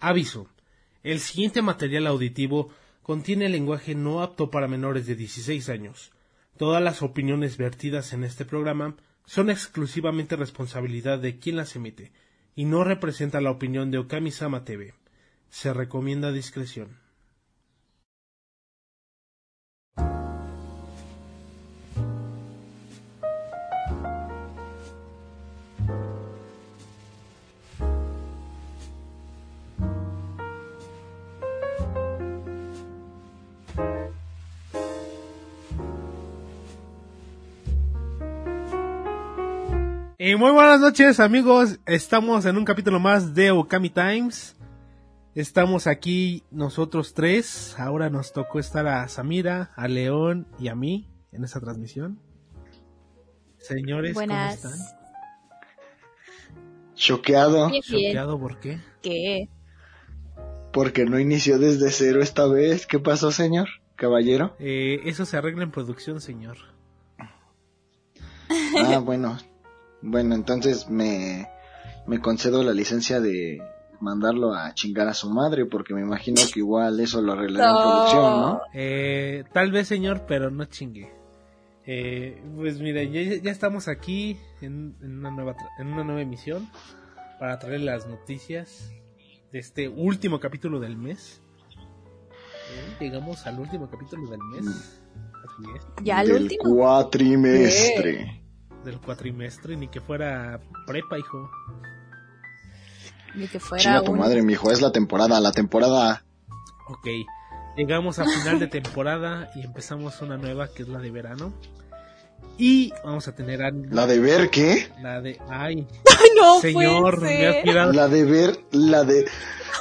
Aviso. El siguiente material auditivo contiene lenguaje no apto para menores de 16 años. Todas las opiniones vertidas en este programa son exclusivamente responsabilidad de quien las emite y no representa la opinión de Okami-sama TV. Se recomienda discreción. Muy buenas noches amigos, estamos en un capítulo más de Okami Times. Estamos aquí nosotros tres, ahora nos tocó estar a Samira, a León y a mí en esta transmisión. Señores, Buenas. ¿cómo están? Choqueado, Bien, bien. ¿Choqueado por qué? ¿Qué? porque no inició desde cero esta vez. ¿Qué pasó, señor? Caballero. Eh, eso se arregla en producción, señor. Ah, bueno. Bueno, entonces me, me concedo la licencia de mandarlo a chingar a su madre, porque me imagino que igual eso lo arreglará en No. producción, ¿no? Eh, tal vez, señor, pero no chingue. Eh, pues mira, ya, ya estamos aquí en, en una nueva en una nueva emisión para traer las noticias de este último capítulo del mes. Eh, llegamos al último capítulo del mes. Así es, ¿Ya al Del último? cuatrimestre. Del cuatrimestre, ni que fuera prepa, hijo. Ni que fuera Chinga tu un- madre, mijo. Es la temporada, la temporada. Ok, llegamos a final de temporada y empezamos una nueva que es la de verano. Y vamos a tener a La de ver, ¿qué? la de ay, Ay, no señor, me has tirado La de ver, la de,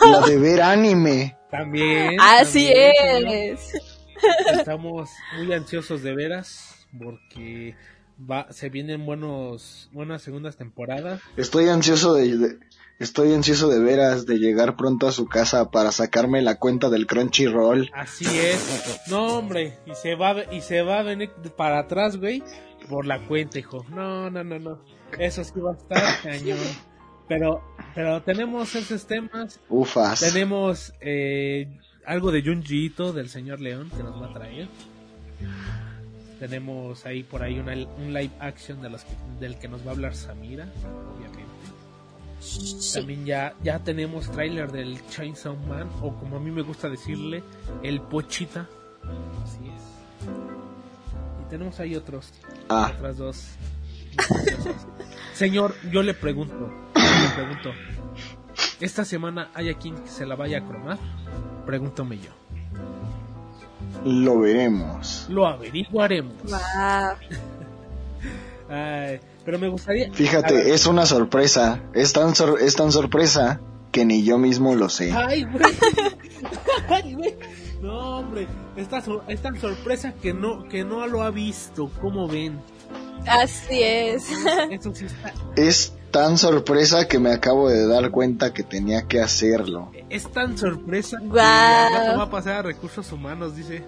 la de ver anime. también. Así también, señor. es. Estamos muy ansiosos de veras porque va, se vienen buenos, buenas segundas temporadas. Estoy ansioso de, de- estoy ansioso de veras de llegar pronto a su casa para sacarme la cuenta del Crunchyroll. Así es. No, hombre, y se va, a- y se va a venir para atrás, güey, por la cuenta, hijo. No, no, no, no. Eso sí va a estar cañón. Pero, pero tenemos esos temas. Ufas. Tenemos eh, algo de Junji Ito del señor León que nos va a traer. Tenemos ahí por ahí una, un live action de los que- del que nos va a hablar Samira, obviamente. Sí. También ya, ya tenemos tráiler del Chainsaw Man, o como a mí me gusta decirle, el Pochita. Así es. Y tenemos ahí otros, Ah, otras dos. Señor, yo le pregunto, yo le pregunto, ¿esta semana hay a quien se la vaya a cromar? Pregúntame yo. Lo veremos. Lo averiguaremos. Ay, pero me gustaría... Fíjate, es una sorpresa. Es tan, sor- es tan sorpresa que ni yo mismo lo sé. Ay, güey. Ay, güey. No, hombre. Esta es tan sorpresa que no, que no lo ha visto. ¿Cómo ven? Así es. Eso sí está. Es tan sorpresa que me acabo de dar cuenta que tenía que hacerlo. Es tan sorpresa que al rato va a pasar a recursos humanos, dice.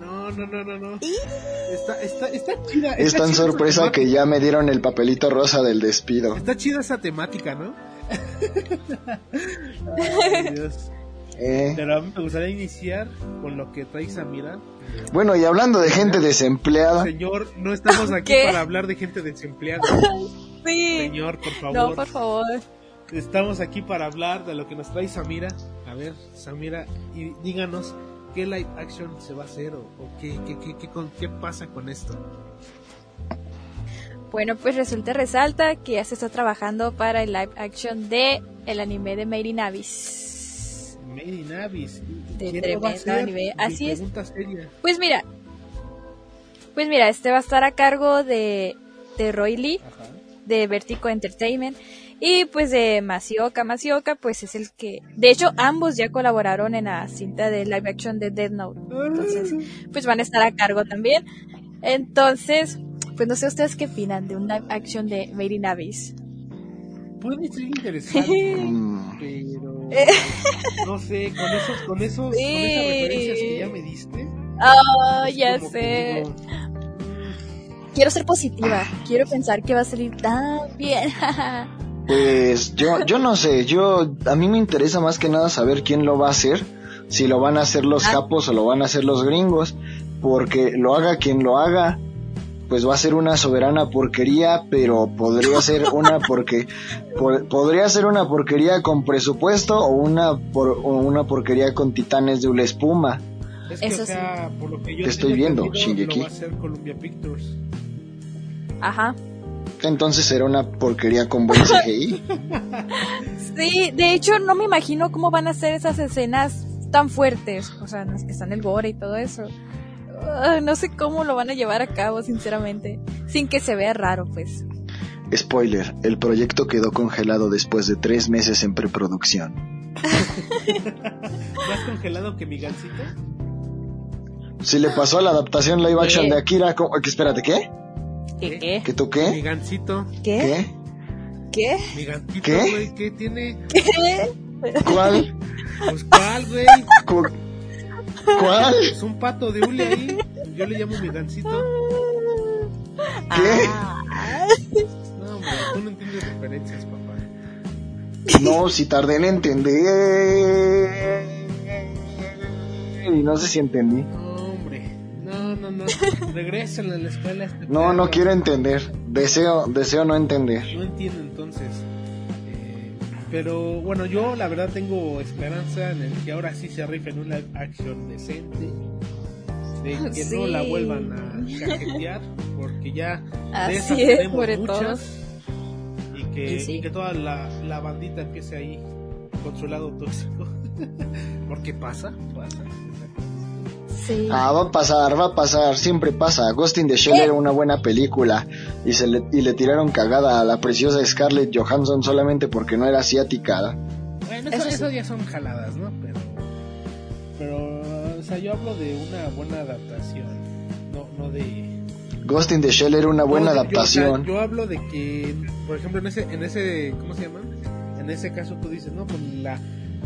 No, no, no, no, no. Está, está, está chida. Es está tan chida esa sorpresa que ya me dieron el papelito rosa del despido. Está chida esa temática, ¿no? Ay, Dios. Eh, Pero a mí me gustaría iniciar con lo que trae Samira. Bueno, y hablando de gente desempleada, Señor, no estamos aquí ¿Qué? para hablar de gente desempleada. Sí. Señor, por favor. No, por favor. Estamos aquí para hablar de lo que nos trae Samira. A ver, Samira, y díganos qué live action se va a hacer o, o qué, qué, qué, qué, con- qué pasa con esto. Bueno, pues resulta resalta que ya se está trabajando para el live action de el anime de Made in Abyss. Made in Abyss. De ¿Quién lo va a tremendo anime. Mi Así es. seria. Pues mira, pues mira, este va a estar a cargo de, de Roy Lee, Ajá. de Vertigo Entertainment, y pues de Masioka. Masioka, pues es el que, de hecho, ambos ya colaboraron en la cinta de live action de Death Note. Entonces, pues van a estar a cargo también. Entonces, pues no sé ustedes qué opinan de un live action de Made in Abyss. Puede ser interesante, pero no sé, con esos, con esos, con esas referencias que ya me diste. Oh, ya sé. Quiero ser positiva. Quiero pensar que va a salir tan bien. Pues yo, yo no sé, yo, a mí me interesa más que nada saber quién lo va a hacer, si lo van a hacer los Ah. capos o lo van a hacer los gringos, porque lo haga quien lo haga, pues va a ser una soberana porquería, pero podría ser una porque po- podría ser una porquería con presupuesto o una por, o una porquería con titanes de una espuma. Es que, Eso o sea, por lo que yo Te estoy viendo, Shingeki. Lo va a hacer Columbia Pictures. Ajá. Entonces será una porquería con buen CGI. Sí, de hecho no me imagino cómo van a ser esas escenas tan fuertes, o sea, en las que están el gore y todo eso. Ah, no sé cómo lo van a llevar a cabo, sinceramente, sin que se vea raro, pues. Spoiler, el proyecto quedó congelado después de tres meses en preproducción. ¿Más congelado que mi gancito? Si le pasó a la adaptación live action ¿Qué? de Akira, ¿cómo- que espérate, ¿qué? ¿Qué? ¿Qué? ¿Que tú Mi qué? gancito. ¿Qué? ¿Qué? ¿Qué? Mi gancito, ¿Qué? güey. ¿Qué tiene? ¿Cuál? Pues cuál, güey. Cu- ¿Cuál? Es un pato de hule ahí. Yo le llamo mi gancito. ¿Qué? Ah. No, hombre, tú no entiendes referencias, papá. No, si tardé en entender. Y no sé si entendí. No. No, no, no. Regresen a la escuela. Este No, perro. no quiero entender. Deseo, deseo no entender. No entiendo entonces. Eh, pero bueno, yo la verdad tengo esperanza en el que ahora sí se rifen una acción decente. De que no la vuelvan a cajetear. Porque ya de esas Así es, tenemos sobre muchas. todo. Y que, Y sí. y que toda la, la bandita empiece ahí con su lado tóxico. porque pasa, pasa. Sí. Ah, va a pasar, va a pasar, siempre pasa. Ghost in the Shell era una buena película y se le, y le tiraron cagada a la preciosa Scarlett Johansson solamente porque no era asiática. Bueno, Eso eso, sí. eso ya son jaladas, ¿no? Pero, pero, o sea, yo hablo de una buena adaptación, no, no de... Ghost in the Shell era una buena no, adaptación. Yo, o sea, yo hablo de que, por ejemplo, en ese, en ese, ¿cómo se llama? En ese caso tú dices, no, pues la,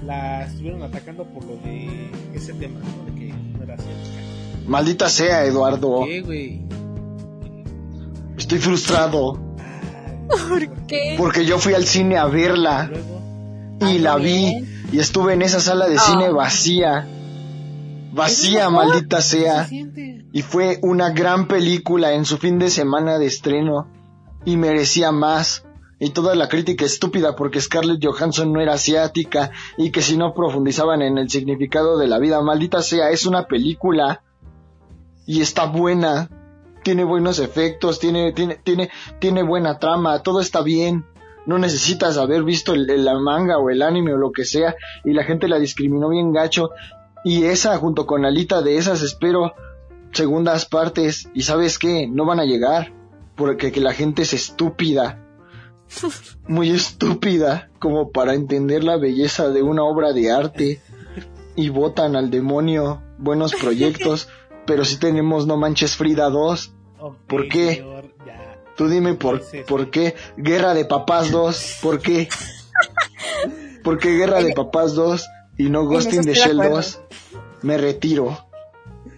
la estuvieron atacando por lo de ese tema, ¿no? De que no era asiática. Maldita sea, Eduardo. ¿Qué, güey? Estoy frustrado ¿Por qué? porque yo fui al cine a verla y Ah, la vi y estuve en esa sala de Ah. cine vacía. Vacía, ¿Es maldita ¿qué sea. se? Y fue una gran película en su fin de semana de estreno. Y merecía más. Y toda la crítica estúpida porque Scarlett Johansson no era asiática y que si no profundizaban en el significado de la vida, maldita sea, es una película. Y está buena. Tiene buenos efectos, tiene, tiene, tiene, tiene buena trama, todo está bien. No necesitas haber visto el, el manga o el anime o lo que sea y la gente la discriminó bien gacho. Y esa junto con Alita de esas espero segundas partes y sabes qué, no van a llegar porque que la gente es estúpida, muy estúpida como para entender la belleza de una obra de arte y votan al demonio buenos proyectos, pero si tenemos No Manches Frida 2, Ok, ¿Por qué? señor, ya. tú dime por, Sí, sí, sí. por qué Guerra de Papás 2, ¿por qué? ¿Por qué Guerra de Papás 2 y no Ghost eso in the estoy de Shell acuerdo. 2? Me retiro.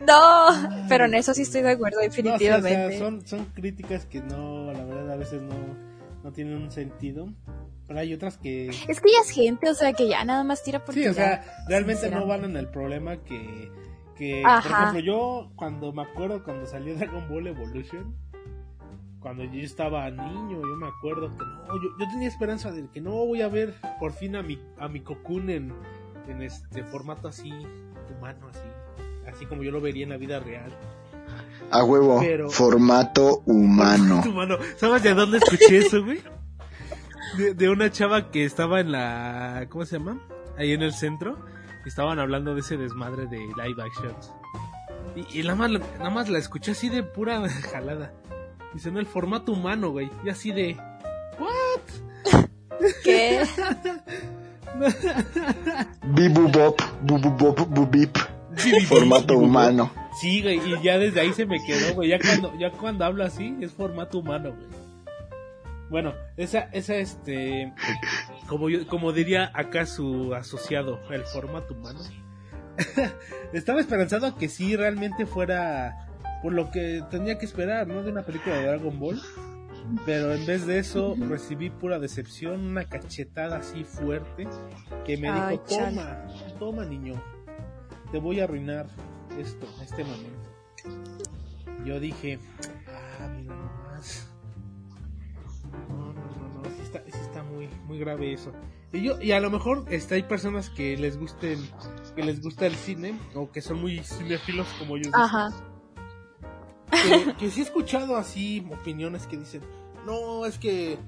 No, pero en eso sí estoy de acuerdo, No, sí, o sea, definitivamente. son, son críticas que no, la verdad, a veces no, no tienen un sentido. Pero hay otras que. Es que ya es gente, o sea, que ya nada más tira por Sí, o sea, realmente no van en el problema que. que por ejemplo, yo cuando me acuerdo cuando salió Dragon Ball Evolution. Cuando yo estaba niño, yo me acuerdo que no, yo, yo tenía esperanza de que no voy a ver por fin a mi, a mi Cocoon en, en este formato así, humano, así, así como yo lo vería en la vida real. A huevo, Pero- formato humano. Tu mano. ¿Sabes de dónde escuché eso, güey? De, de una chava que estaba en la. ¿Cómo se llama? Ahí en el centro. y Estaban hablando de ese desmadre de live actions. Y, y nada, más, nada más la escuché así de pura jalada. Dice, no, el formato humano, güey. Y así de. ¿Qué? Bibubop, bububop, bubip, formato humano. Sí, güey, y ya desde ahí se me quedó, güey. Ya cuando, ya cuando hablo así, es formato humano, güey. Bueno, esa, esa, este, como yo, como diría acá su asociado, el formato humano. Estaba esperanzado a que sí realmente fuera por lo que tenía que esperar, ¿no? De una película de Dragon Ball. Pero en vez de eso recibí pura decepción, una cachetada así fuerte que me Ay, dijo, chale. toma, toma niño, te voy a arruinar esto, este momento. Yo dije, ah, mira nomás. No, no, no, no, sí está, sí está muy, muy grave eso. Y yo, y a lo mejor este, hay personas que les gusten, que les gusta el cine, o que son muy cinéfilos como yo. Ajá. que, que sí he escuchado así opiniones que dicen, no, es que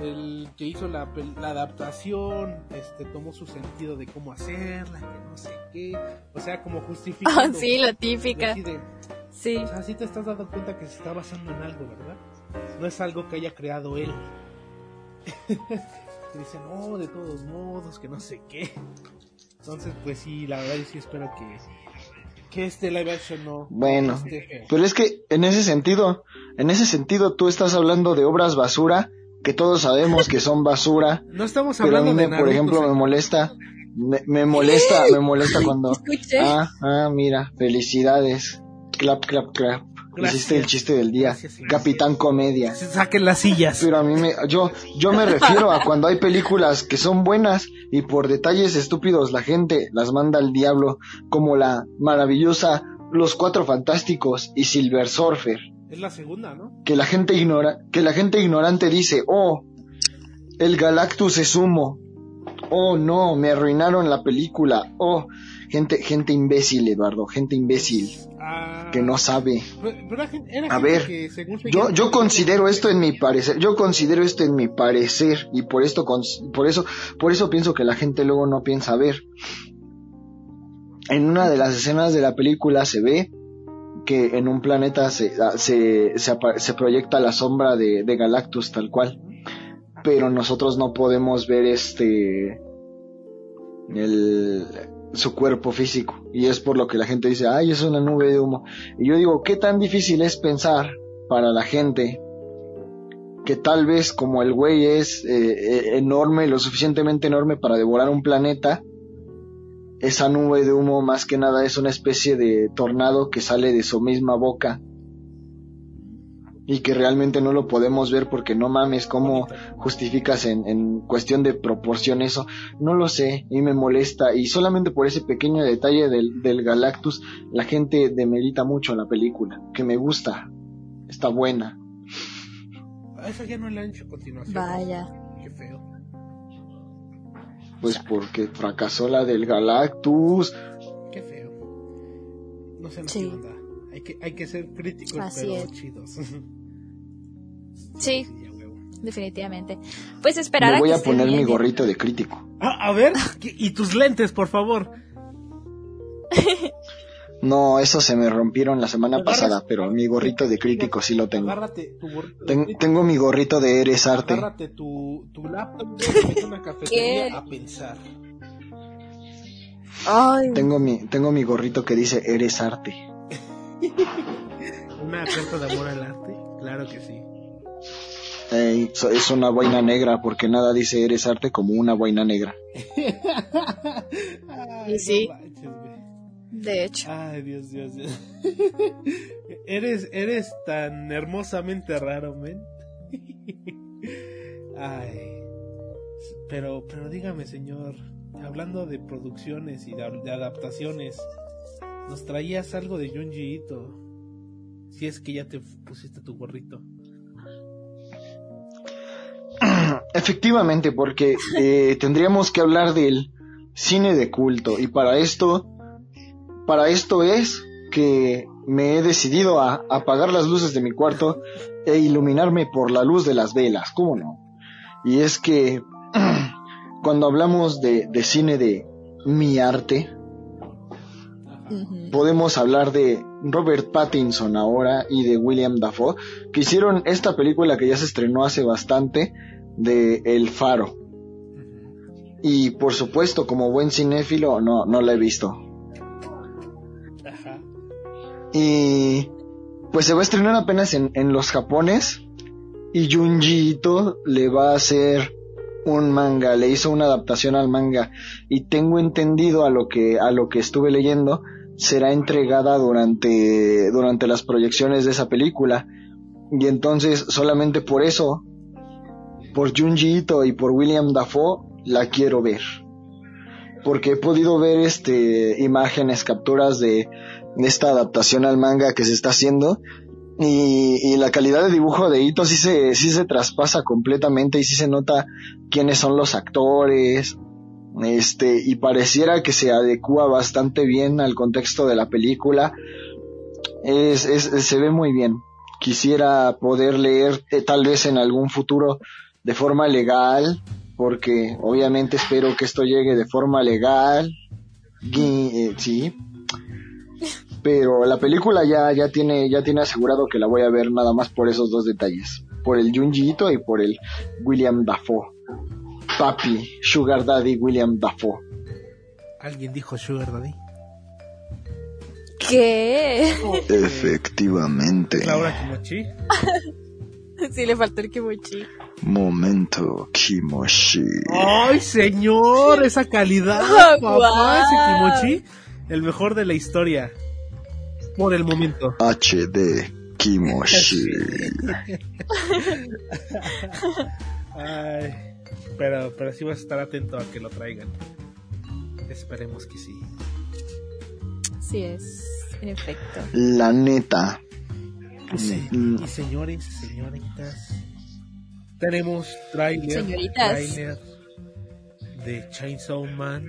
el que hizo la, pel- la adaptación este tomó su sentido de cómo hacerla, que no sé qué, o sea, como justificando. sí, la típica. Sí. o sea, sí te estás dando cuenta que se está basando en algo, ¿verdad? No es algo que haya creado él. Te dicen, no, de todos modos, que no sé qué. Entonces, pues sí, la verdad yo sí espero que, que este live action no Bueno, esté feo. pero es que en ese sentido, en ese sentido tú estás hablando de obras basura, que todos sabemos que son basura, No estamos pero a mí, de me, por ejemplo, me molesta, me, me molesta, me molesta cuando, Escuché. ah, ah, mira, felicidades, clap, clap, clap, Gracias. hiciste el chiste del día, Gracias. Capitán Comedia. Saquen las sillas. Pero a mí me, yo, yo me refiero a cuando hay películas que son buenas y por detalles estúpidos la gente las manda al diablo, como la maravillosa Los Cuatro Fantásticos y Silver Surfer, Es la segunda, ¿no? que la gente ignora, que la gente ignorante dice, oh, el Galactus es humo, oh no, me arruinaron la película, oh, gente, gente imbécil, Eduardo, gente imbécil, Ah, que no sabe. pero- era A ver, que según Yo, yo considero esto en mi parecer, yo considero esto en mi parecer y por esto, por eso, por eso pienso que la gente luego no piensa ver. En una de las escenas de la película se ve que en un planeta se, se, se, se proyecta la sombra de, de Galactus tal cual, pero nosotros no podemos ver este el su cuerpo físico. Y es por lo que la gente dice ay es una nube de humo y yo digo qué tan difícil es pensar para la gente que tal vez como el güey es eh, eh, enorme, lo suficientemente enorme para devorar un planeta, esa nube de humo más que nada es una especie de tornado que sale de su misma boca y que realmente no lo podemos ver porque no mames cómo justificas en, en cuestión de proporción eso, no lo sé y me molesta y solamente por ese pequeño detalle del, del Galactus la gente demerita mucho la película, que me gusta, está buena. Esa ya no han hecho continuación. Vaya. Qué feo. Pues porque fracasó la del Galactus. Qué feo. No sé Sí. qué onda. Hay que, hay que ser críticos, Así pero es. chidos. Sí, a definitivamente. Pues esperar Me a voy que a esté poner mi gorrito de crítico. Ah, a ver, ¿qué- y tus lentes, por favor. No, eso se me rompieron la semana Agarras- pasada, pero mi gorrito de crítico sí lo tengo. Agárrate tu gorrito. Ten- tengo mi gorrito de Eres Arte. Agárrate tu, tu laptop, a una cafetería a pensar. Ay, Tengo mi, tengo mi gorrito que dice Eres Arte. Una carta de amor al arte. Claro que sí. So- es una boina negra porque nada dice Eres Arte como una boina negra. Ay, Y sí. no. De hecho. Ay, Dios, Dios, Dios. eres, eres tan hermosamente raro, men. Ay. Pero, pero dígame, señor, hablando de producciones y de, de adaptaciones, nos traías algo de Junji Ito. Si es que ya te pusiste tu gorrito. Efectivamente, porque eh, tendríamos que hablar del cine de culto y para esto, para esto es que me he decidido a apagar las luces de mi cuarto e iluminarme por la luz de las velas, ¿cómo no? Y es que cuando hablamos de, de cine de mi arte, podemos hablar de Robert Pattinson ahora y de William Dafoe, que hicieron esta película que ya se estrenó hace bastante, de El Faro. Y por supuesto, como buen cinéfilo, no, no la he visto. Y pues se va a estrenar apenas en, en los Japones. Y Junji Ito le va a hacer un manga, le hizo una adaptación al manga. Y tengo entendido a lo que, a lo que estuve leyendo, será entregada durante, durante las proyecciones de esa película. Y entonces solamente por eso, por Junji Ito y por William Dafoe, la quiero ver. Porque he podido ver este imágenes, capturas de esta adaptación al manga que se está haciendo y, la calidad de dibujo de Ito sí se, sí se traspasa completamente y sí se nota quiénes son los actores, este, y pareciera que se adecua bastante bien al contexto de la película. Es, se ve muy bien. Quisiera poder leer eh, tal vez en algún futuro de forma legal, porque obviamente espero que esto llegue de forma legal. Eh, sí, pero la película ya, ya tiene, ya tiene asegurado que la voy a ver nada más por esos dos detalles. Por el Junji Ito y por el William Dafoe. Papi, Sugar Daddy William Dafoe. ¿Alguien dijo Sugar Daddy? ¿Qué? Efectivamente. ¿Laura Kimochi? sí, le faltó el Kimochi. Momento Kimochi. ¡Ay, señor! Esa calidad, papá, ese Kimochi. El mejor de la historia por el momento. HD Kimoshi. Ay, pero, pero sí vas a estar atento a que lo traigan. Esperemos que sí. Sí es, en efecto. La neta. Sí. Y señores, señoritas, tenemos trailer, trailer de Chainsaw Man,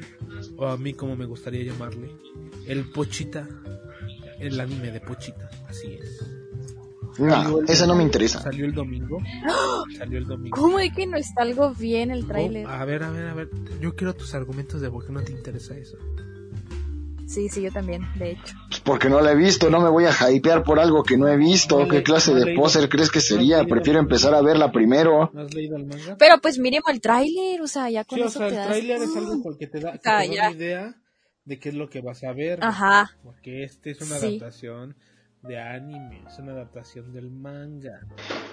o a mí como me gustaría llamarle, el Pochita el anime de Pochita, así es. No, ese no me interesa. Salió el domingo. Salió el domingo. ¿Cómo de que no está algo bien el tráiler? a ver, a ver, a ver. Yo quiero tus argumentos de por qué no te interesa eso. Sí, sí, yo también, de hecho. Pues porque no la he visto, no me voy a hypear por algo que no he visto. ¿Qué clase de poser crees que sería? Prefiero empezar a verla primero. ¿No has leído el manga? Pero pues mínimo el tráiler, o sea, ya con sí, eso o sea, el tráiler es algo porque te da, te da una idea de qué es lo que vas a ver. Ajá. Porque este es una adaptación de anime, es una adaptación del manga.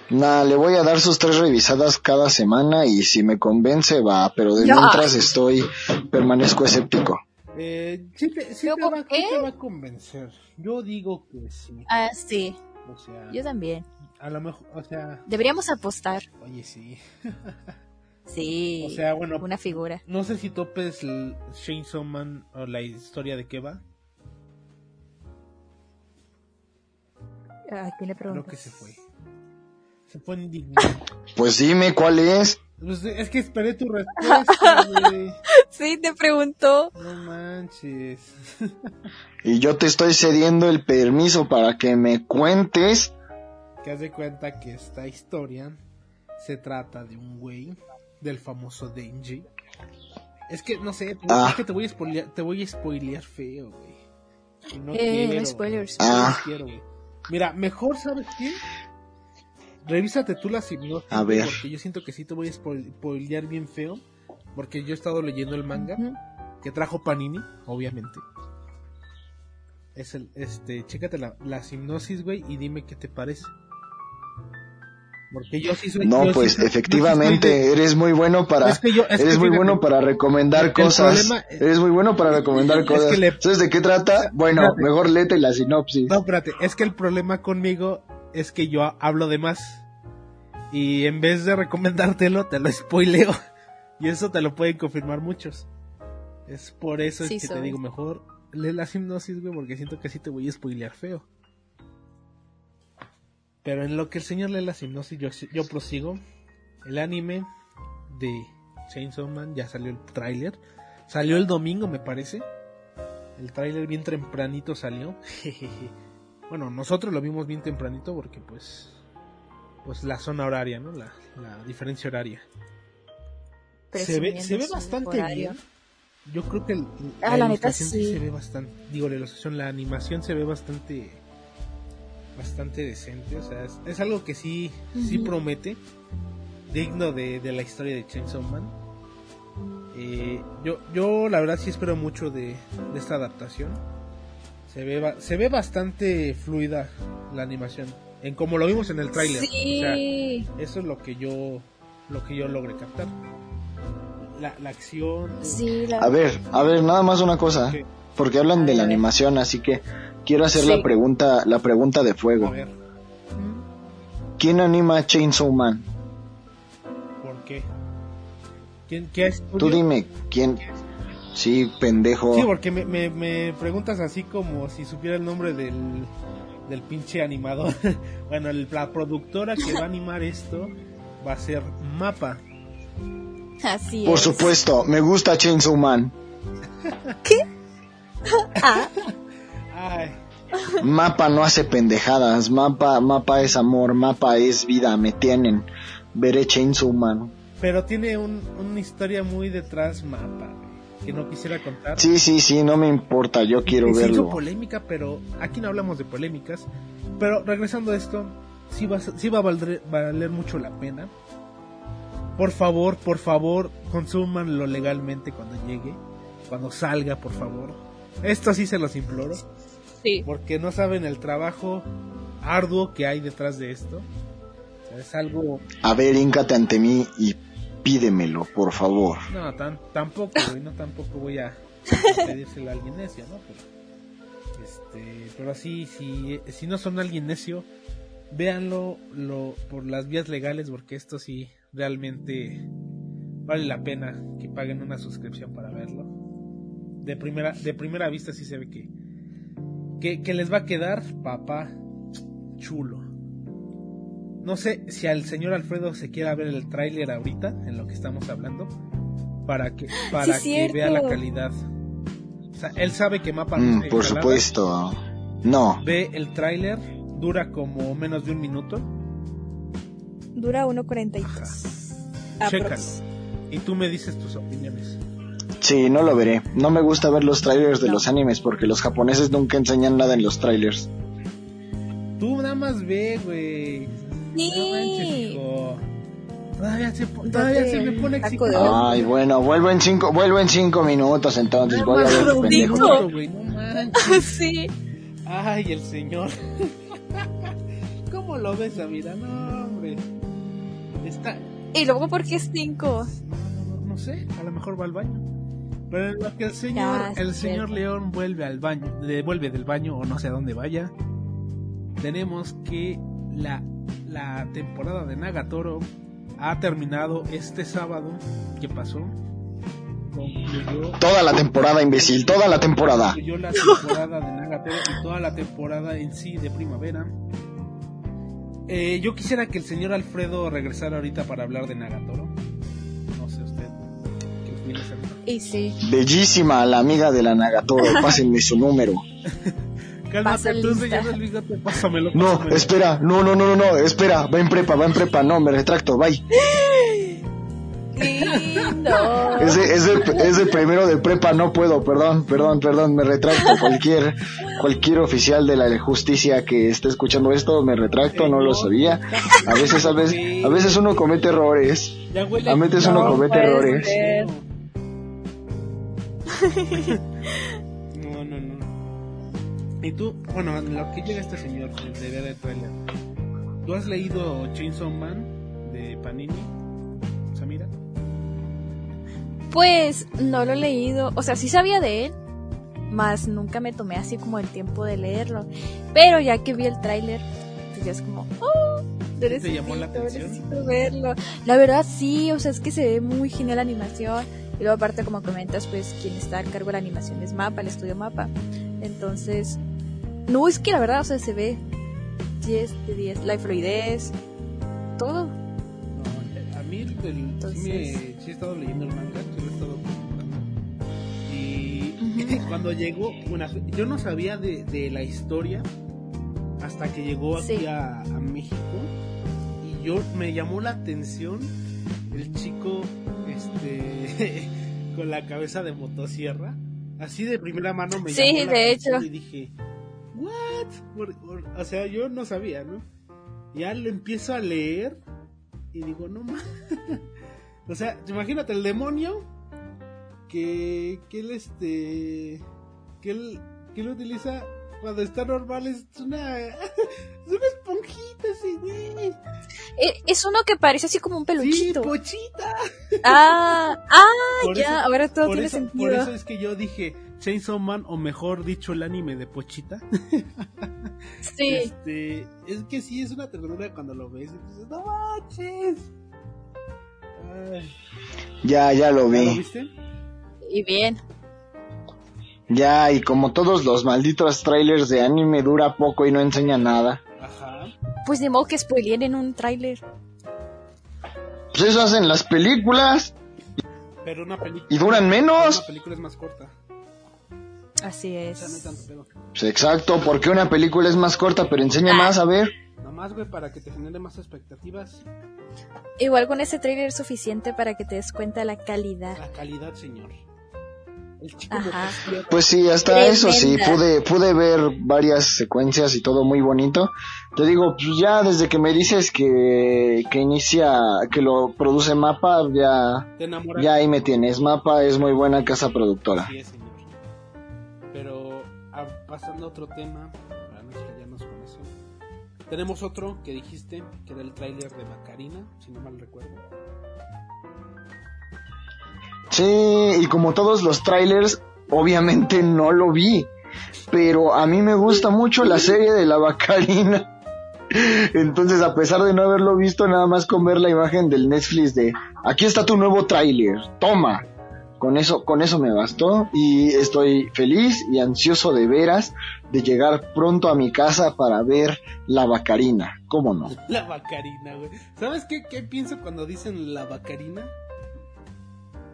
Nah, le voy a dar sus tres revisadas cada semana y si me convence va, pero de mientras estoy, permanezco escéptico. Eh, sí te, sí te, va, te, va, a convencer. Yo digo que sí. Ah, sí. O sea, yo también. A lo mejor, o sea. Deberíamos apostar. Oye, sí. Sí. O sea, bueno. Una figura. No sé si topes el Chainsaw Man o la historia de qué va. ¿A quién le pregunto? Creo que se fue. Se fue indignado. Pues dime cuál es. Pues es que esperé tu respuesta, güey. sí, te preguntó. No manches. y yo te estoy cediendo el permiso para que me cuentes. Que haz de cuenta que esta historia se trata de un güey del famoso Denji. Es que, no sé, ah. es que te voy a spoilear, te voy a spoilear feo, güey. No eh, quiero, spoilers. Ah. Mira, mejor, ¿sabes qué? Revísate tú la hipnosis. A ver. Porque yo siento que sí te voy a spoilear bien feo. Porque yo he estado leyendo el manga que trajo Panini, obviamente. Es el, este, chécate la, la hipnosis, güey, y dime qué te parece. Porque yo sí soy. No, pues efectivamente, eres muy bueno para. eres muy bueno para recomendar cosas. eres muy bueno para recomendar cosas. ¿Sabes de qué trata? Bueno, mejor léete la sinopsis. No, espérate, es que el problema conmigo es que yo hablo de más. Y en vez de recomendártelo, te lo spoileo. Y eso te lo pueden confirmar muchos. Es por eso es que te digo, mejor lee la hipnosis, güey, porque siento que así te voy a spoilear feo. Pero en lo que el señor lee la hipnosis, yo, prosigo. El anime de Chainsaw Man ya salió el tráiler. Salió el domingo, me parece. El tráiler bien tempranito salió. bueno, nosotros lo vimos bien tempranito porque pues pues la zona horaria, ¿no? La, diferencia horaria. Se ve, se ve bastante bien. Yo creo que ah, la, ilustración se ve bastante, digo, la ilustración, la animación se ve bastante bastante decente, o sea, es, algo que sí, sí promete, digno de, la historia de Chainsaw Man. Eh, yo, yo la verdad sí espero mucho de, esta adaptación. Se ve, se ve bastante fluida la animación, en como lo vimos en el tráiler. eso es lo que yo, lo que yo logré captar. La, la acción. A ver, a ver, nada más una cosa. Porque hablan de la animación, así que quiero hacer la pregunta, la pregunta de fuego. ¿Quién anima a Chainsaw Man? ¿Por qué? ¿Quién, qué Tú dime, ¿quién? Sí, pendejo. Sí, porque me, me, me preguntas así como si supiera el nombre del, del pinche animador. bueno, el- la productora que va a animar esto va a ser Mapa. Así Por es. supuesto, me gusta Chainsaw Man. Ah, Ay, Mapa no hace pendejadas, Mapa, Mapa es amor, Mapa es vida, me tienen. Veré Chainsaw Man. pero tiene un, una historia muy detrás Mapa que no quisiera contar. Sí, sí, sí, no me importa, yo quiero Y se hizo verlo. polémica, pero aquí no hablamos de polémicas. Pero regresando a esto, sí va, sí va a valer, valer mucho la pena. Por favor, por favor, consúmanlo legalmente cuando llegue, cuando salga, por favor. Esto sí se los imploro, sí. porque no saben el trabajo arduo que hay detrás de esto. O sea, es algo... A ver, híncate ante mí y pídemelo, por favor. No, tan, tampoco, güey, no tampoco voy a, a pedírselo a alguien necio, ¿no? Pero, este, pero así, si, si no son alguien necio, véanlo lo, por las vías legales, porque esto sí realmente vale la pena que paguen una suscripción para verlo. De primera, de primera vista sí se ve que, que, que les va a quedar, papá, chulo. No sé si al señor Alfredo se quiera ver el tráiler ahorita, en lo que estamos hablando, para que, para que vea la calidad. O sea, él sabe que mapa Mm, por supuesto. No, Ve el tráiler, dura como menos de un minuto. Dura 1.43. Chécalo. Y tú me dices tus opiniones. Sí, no lo veré. No me gusta ver los trailers de No. los animes porque los japoneses nunca enseñan nada en los trailers. Tú nada más ve, güey. Sí. No manches, hijo. Todavía se, todavía se me pone excitado. Ay, bueno, vuelvo en cinco, vuelvo en cinco minutos entonces. Voy a ver pendejo. güey, no manches. sí. Ay, el señor. ¿Cómo lo ves, Amira? No, hombre. Está. Y luego, ¿por qué 5? No, no, no sé, a lo mejor va al baño. Pero en lo que el señor, el señor. León vuelve al baño, vuelve del baño o no sé a dónde vaya, tenemos que la, la temporada de Nagatoro ha terminado este sábado. ¿Qué pasó? Concluyó, Toda la temporada, imbécil, toda la temporada. concluyó la temporada de Nagatoro y toda la temporada en sí de primavera. Eh, yo quisiera que el señor Alfredo regresara ahorita para hablar de Nagatoro. Y sí. Bellísima la amiga de la Nagatoro, pásenme su número. Cálmate Paso tú, lista. señor el bigote, pásamelo. No, pásamelo. espera, no, no, no, no, no, espera, va en prepa, va en prepa, no, me retracto, bye. Lindo. Ese, ese, ese primero de prepa no puedo, perdón, perdón, perdón, me retracto. Cualquier, cualquier oficial de la justicia que esté escuchando esto, me retracto, no lo sabía. A veces, a veces, a veces uno comete errores. A veces uno No comete errores. No, no, no. Y tú, bueno, en lo que llega este señor de ver el trailer. ¿Tú has leído Chainsaw Man de Panini? Samira. Pues no lo he leído, o sea, sí sabía de él, más nunca me tomé así como el tiempo de leerlo. Pero ya que vi el tráiler, pues ya es como, oh, ¿Te llamó la atención? necesito verlo. La verdad sí, o sea, es que se ve muy genial la animación. Y luego aparte, como comentas, pues quien está a cargo de la animación es Mapa, el estudio Mapa. Entonces, no, es que la verdad, o sea, se ve 10 de 10. La fluidez, todo. No, a mí el, sí, Entonces- me, sí he estado leyendo el manga, sí lo he estado. Y cuando llegó, bueno, yo no sabía de, de la historia hasta que llegó aquí Sí. a, a México y yo me llamó la atención el chico este con la cabeza de motosierra así de primera mano me Sí, llamó de hecho. y dije what o sea yo no sabía no ya lo empiezo a leer y digo no más o sea imagínate el demonio que que él este que él que él utiliza cuando está normal es una es una esponjita así güey Eh, Es uno que parece así como un sí peluchito. pochita ah, ah, Por ya, eso- ahora todo tiene eso, sentido. por eso es que yo dije Chainsaw Man, o mejor dicho, el anime de Pochita. Sí. Este, es que sí, es una ternura cuando lo ves y dices, no manches. Ay, Ya, ya lo ¿ya lo vi. viste? Y bien. Ya, y como todos los malditos trailers de anime dura poco y no enseña nada. Ajá. Pues ni modo que spoileen en un tráiler. Pues eso hacen las películas Pero una película. y duran menos. Una película es más corta. Así O sea, no hay es. Pues exacto, porque una película es más corta pero enseña más, a ver. Nomás, güey, para que te genere más expectativas. Igual con ese tráiler es suficiente para que te des cuenta de la calidad. La calidad, señor. Ajá. Pues sí, hasta Tremenda. eso sí, pude, pude ver varias secuencias y todo muy bonito. Te digo, pues ya desde que me dices que, que inicia, que lo produce Mapa, ya, ya ahí me tienes. Mapa es muy buena casa productora. Es, señor. Pero ah, pasando a otro tema, para no estrellarnos con eso. Tenemos otro que dijiste, que era el tráiler de Macarina, si no mal recuerdo. Sí, y como todos los trailers, obviamente no lo vi. Pero a mí me gusta mucho la serie de la Bacarina. Entonces, a pesar de no haberlo visto, nada más con ver la imagen del Netflix de aquí está tu nuevo tráiler, toma. Con eso, con eso me bastó y estoy feliz y ansioso de veras de llegar pronto a mi casa para ver la Bacarina. ¿Cómo no? La Bacarina, güey. ¿Sabes qué, qué pienso cuando dicen la Bacarina?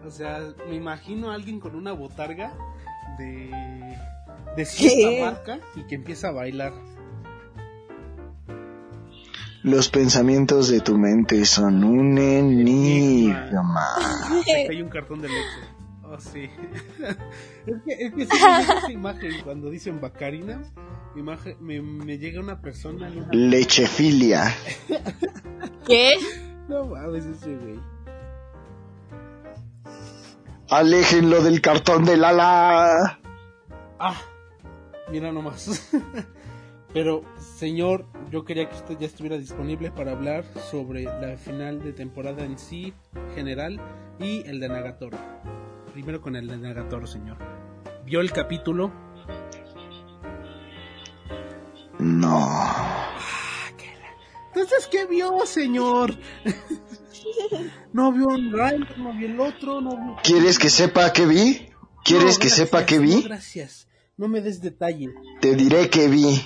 O sea, me imagino a alguien con una botarga de, de cierta ¿Qué? marca y que empieza a bailar. Los pensamientos de tu mente son un enigma. Cae un cartón de leche. Oh, sí. es que, es que sí esa imagen. Cuando dicen Bacarina, me, imagen- me, me llega una persona. Lechefilia. ¿Qué? No mames, ese güey. Aléjenlo del cartón del ala. Ah, mira nomás. Pero, señor, yo quería que usted ya estuviera disponible para hablar sobre la final de temporada en sí, general, y el de Nagatoro. Primero con el de Nagatoro, señor. ¿Vio el capítulo? No. Entonces, ¿qué vio, señor? no vio un Rider, no vio el otro, no vio... ¿Quieres que sepa que vi? ¿Quieres No, que gracias, sepa que no, vi? gracias. No me des detalle. Te diré que vi.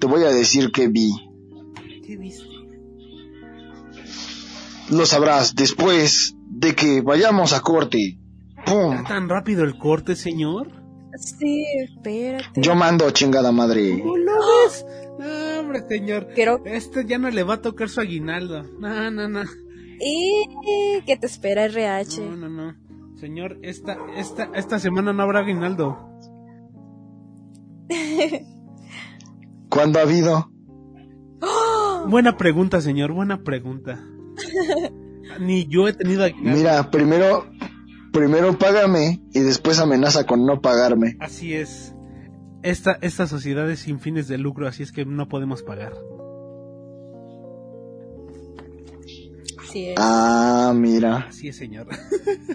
Te voy a decir que vi. ¿Qué viste? Lo sabrás después de que vayamos a corte. ¡Pum! ¿Está tan rápido el corte, señor? Sí, espérate. Yo mando, chingada madre. ¿Cómo lo ves? No, hombre, señor. Quiero... Este ya no le va a tocar su aguinaldo. No, no, no. ¿Y qué te espera RH? No, no, no. Señor, esta, esta, esta semana no habrá aguinaldo. ¿Cuándo ha habido? Buena pregunta, señor, buena pregunta. Ni yo he tenido aguinaldo. Mira, primero, primero págame y después amenaza con no pagarme. Así es. Esta, esta sociedad es sin fines de lucro, así es que no podemos pagar. Así es. Ah, mira. Así es, señor.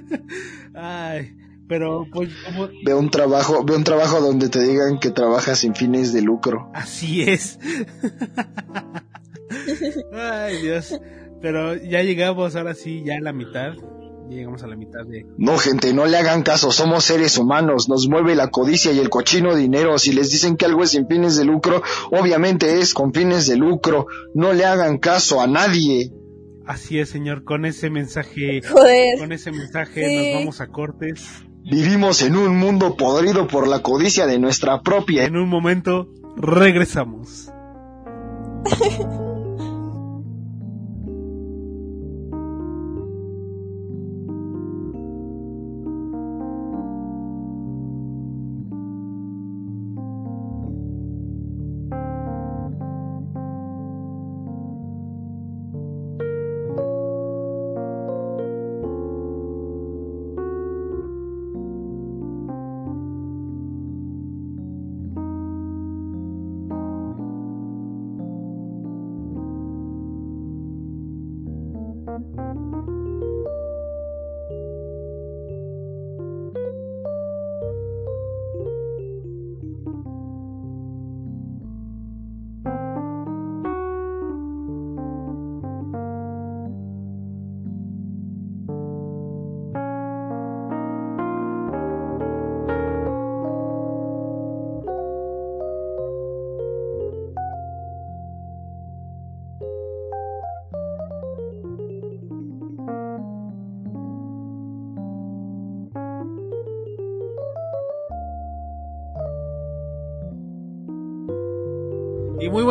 Ay, pero pues como... Ve un trabajo, ve un trabajo donde te digan que trabajas sin fines de lucro. Así es. Ay, Dios. Pero ya llegamos, ahora sí, ya a la mitad. Ya llegamos a la mitad de... No, gente, no le hagan caso, somos seres humanos, nos mueve la codicia y el cochino dinero. Si les dicen que algo es sin fines de lucro, obviamente es con fines de lucro. No le hagan caso a nadie. Así es, señor. Con ese mensaje, Joder. con ese mensaje Sí. nos vamos a cortes. Vivimos en un mundo podrido por la codicia de nuestra propia. En un momento regresamos.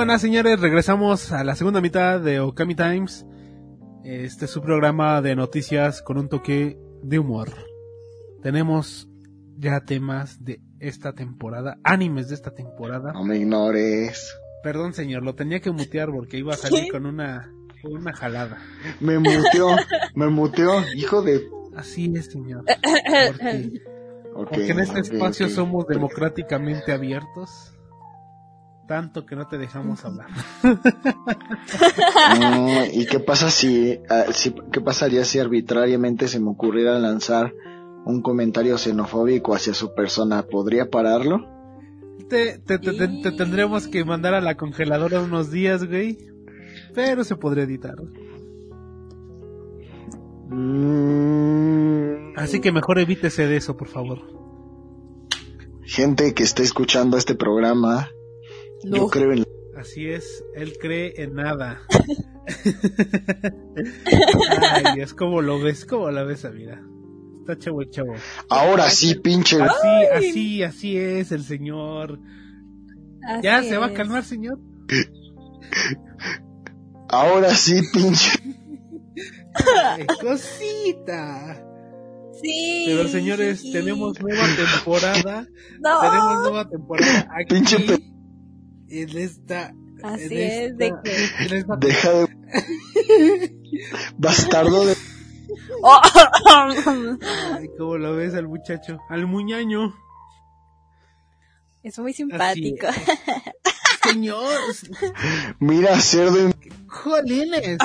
buenas señores, regresamos a la segunda mitad de Okami Times. Este es su programa de noticias con un toque de humor. Tenemos ya temas de esta temporada, animes de esta temporada. No me ignores. Perdón señor, lo tenía que mutear porque iba a salir con una, con una jalada. Me muteó, me muteó, hijo de... Así es señor. Porque, Ok, porque en este ok, espacio ok. somos democráticamente abiertos. Tanto que no te dejamos hablar. ¿Y qué pasa si, ah, si- qué pasaría si arbitrariamente se me ocurriera lanzar un comentario xenofóbico hacia su persona? ¿Podría pararlo? Te, te, te- te- te tendremos que mandar a la congeladora unos días, güey. Pero se podría editar. Mm, Así que mejor evítese de eso, por favor. gente que esté escuchando este programa, yo No. creo en Así es, él cree en nada. Ay, es como lo ves, como la ves, mira. Está chavo el chavo. Ahora sí, pinche. Así, así, así es el señor. Así ¿Ya se va a calmar, señor? Ahora sí, pinche. Ay, cosita. Sí. Pero señores, tenemos nueva temporada. No. Tenemos nueva temporada aquí. Pinche pe- En esta. Así en es, esta- de que- en esta- Deja de. Bastardo de. Oh. Ay, ¿cómo lo ves al muchacho? Al muñaño. es muy simpático. Señor, Mira, cerdo. jolines.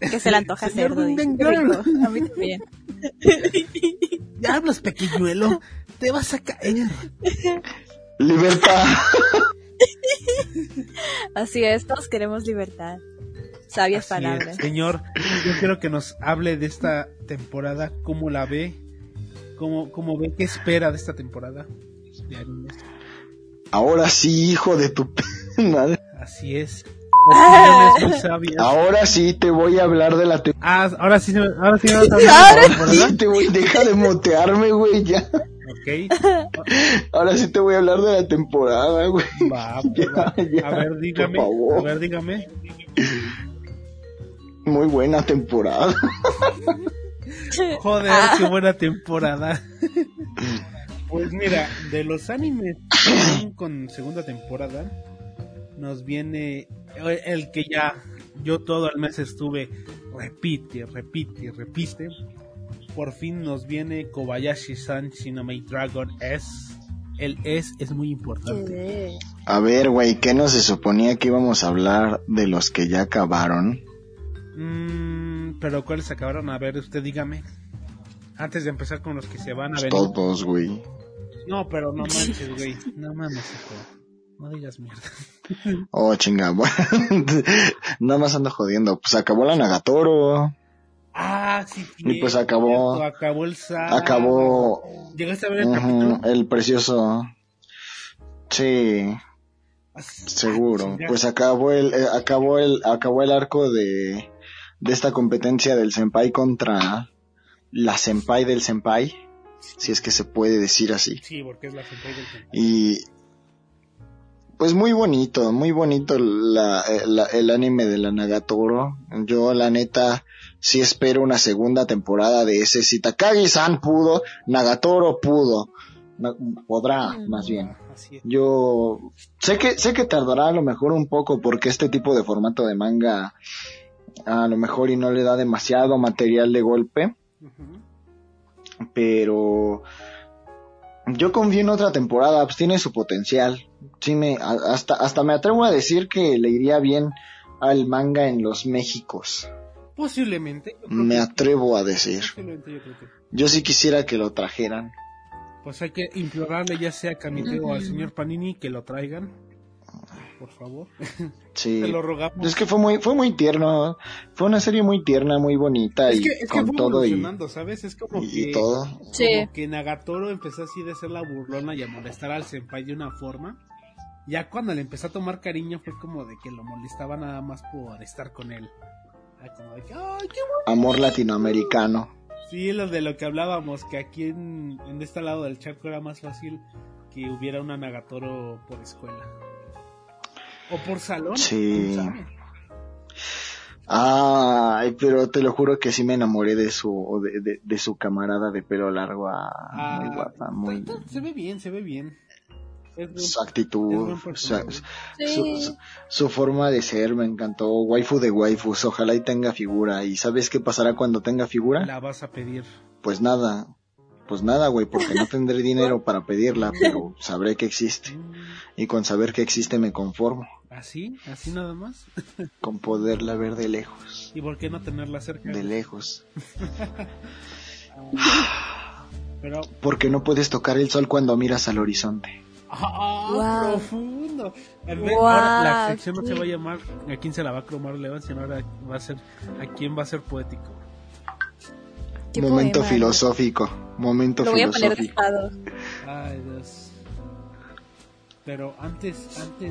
que se le antoja Señor cerdo. A mí también. Ya hablas, pequeñuelo. Te vas a caer. Libertad. Así es, todos queremos libertad. Sabias Así es. palabras. Señor, yo quiero que nos hable de esta temporada, cómo la ve, cómo, cómo ve, qué espera de esta temporada de animes. Ahora sí, hijo de tu madre. Así es. Ahora sí te voy a hablar de la te- Ah, ahora sí, ahora sí Ahora temporada. Sí, te voy, deja de motearme, güey, ya. Ok, Ahora sí te voy a hablar de la temporada, güey. va, va. Ya, A ver, dígame, por favor. a ver, dígame. Muy buena temporada. Joder, Ah. qué buena temporada. Pues mira, de los animes con segunda temporada, nos viene el- el que ya yo todo el mes estuve repite, repite, repite. Por fin nos viene Kobayashi-san Shinamei Dragon S. El S es muy importante. A ver, güey, ¿qué no se suponía que íbamos a hablar de los que ya acabaron? Mm, pero ¿cuáles acabaron? A ver, usted dígame. Antes de empezar con los que se van a venir. Todos, güey. No, pero no manches, güey. No mames, hijo. No digas mierda. Oh, chinga. bueno, Nada más ando jodiendo. Pues acabó la Nagatoro. Ah, sí. Y pues acabó- Acabó el sábado. Acabó ¿Llegaste a ver el ujú, capítulo? el precioso. Sí, Ah, seguro. chinga. Pues acabó el, eh, acabó el, acabó el arco de, de esta competencia del senpai contra la senpai del senpai. Si es que se puede decir así. Sí, porque es la senpai del senpai. Y pues muy bonito, muy bonito la, eh, la- el anime de la Nagatoro. Yo la neta sí espero una segunda temporada de ese. Si Takagi-san pudo, Nagatoro pudo. Na- podrá, más bien. Yo sé que sé que tardará a lo mejor un poco porque este tipo de formato de manga a lo mejor y no le da demasiado material de golpe, pero yo confío en otra temporada, pues tiene su potencial. Sí me hasta hasta me atrevo a decir que le iría bien al manga en los Méxicos. Posiblemente. Me atrevo a decir. Posiblemente yo creo que. Yo sí quisiera que lo trajeran. Pues hay que implorarle ya sea a Kamiteo o al señor Panini que lo traigan. Por favor. Sí. Te lo rogamos. Es que fue muy fue muy tierno. Fue una serie muy tierna, muy bonita Es y que, es que con fue todo y, ¿sabes? Es como y que... todo. Sí. Como que Nagatoro empezó así de ser la burlona y a molestar al senpai de una forma. Ya cuando le empezó a tomar cariño fue como de que lo molestaba nada más por estar con él. Ah, como de que, ay, qué bueno. Amor latinoamericano. Sí, lo de lo que hablábamos, que aquí en, en este lado del charco era más fácil que hubiera una Nagatoro por escuela. O por salón. Sí. Ay, pero te lo juro que sí me enamoré de su, de, de, de su camarada de pelo largo. Ah, Ah, muy guapa, muy, Se ve bien, se ve bien. Su actitud, buen su, personaje. su, su- su forma de ser me encantó. Waifu de waifus, ojalá y tenga figura. ¿Y sabes qué pasará cuando tenga figura? La vas a pedir. Pues nada, pues nada, güey, porque no tendré dinero para pedirla, pero sabré que existe. Mm, Y con saber que existe me conformo, ¿Así? ¿Así nada más? con poderla ver de lejos, ¿Y por qué no tenerla cerca? de lejos. Pero... Porque no puedes tocar el sol cuando miras al horizonte. ¡Ah! Profundo. En vez- Guau, ahora la sección no se va a llamar a quién se la va a cromar Levan, sino ahora va a ser a quién va a ser poético. Momento poema. filosófico, momento Lo voy a poner de filosófico. Ay, Dios. Pero antes, antes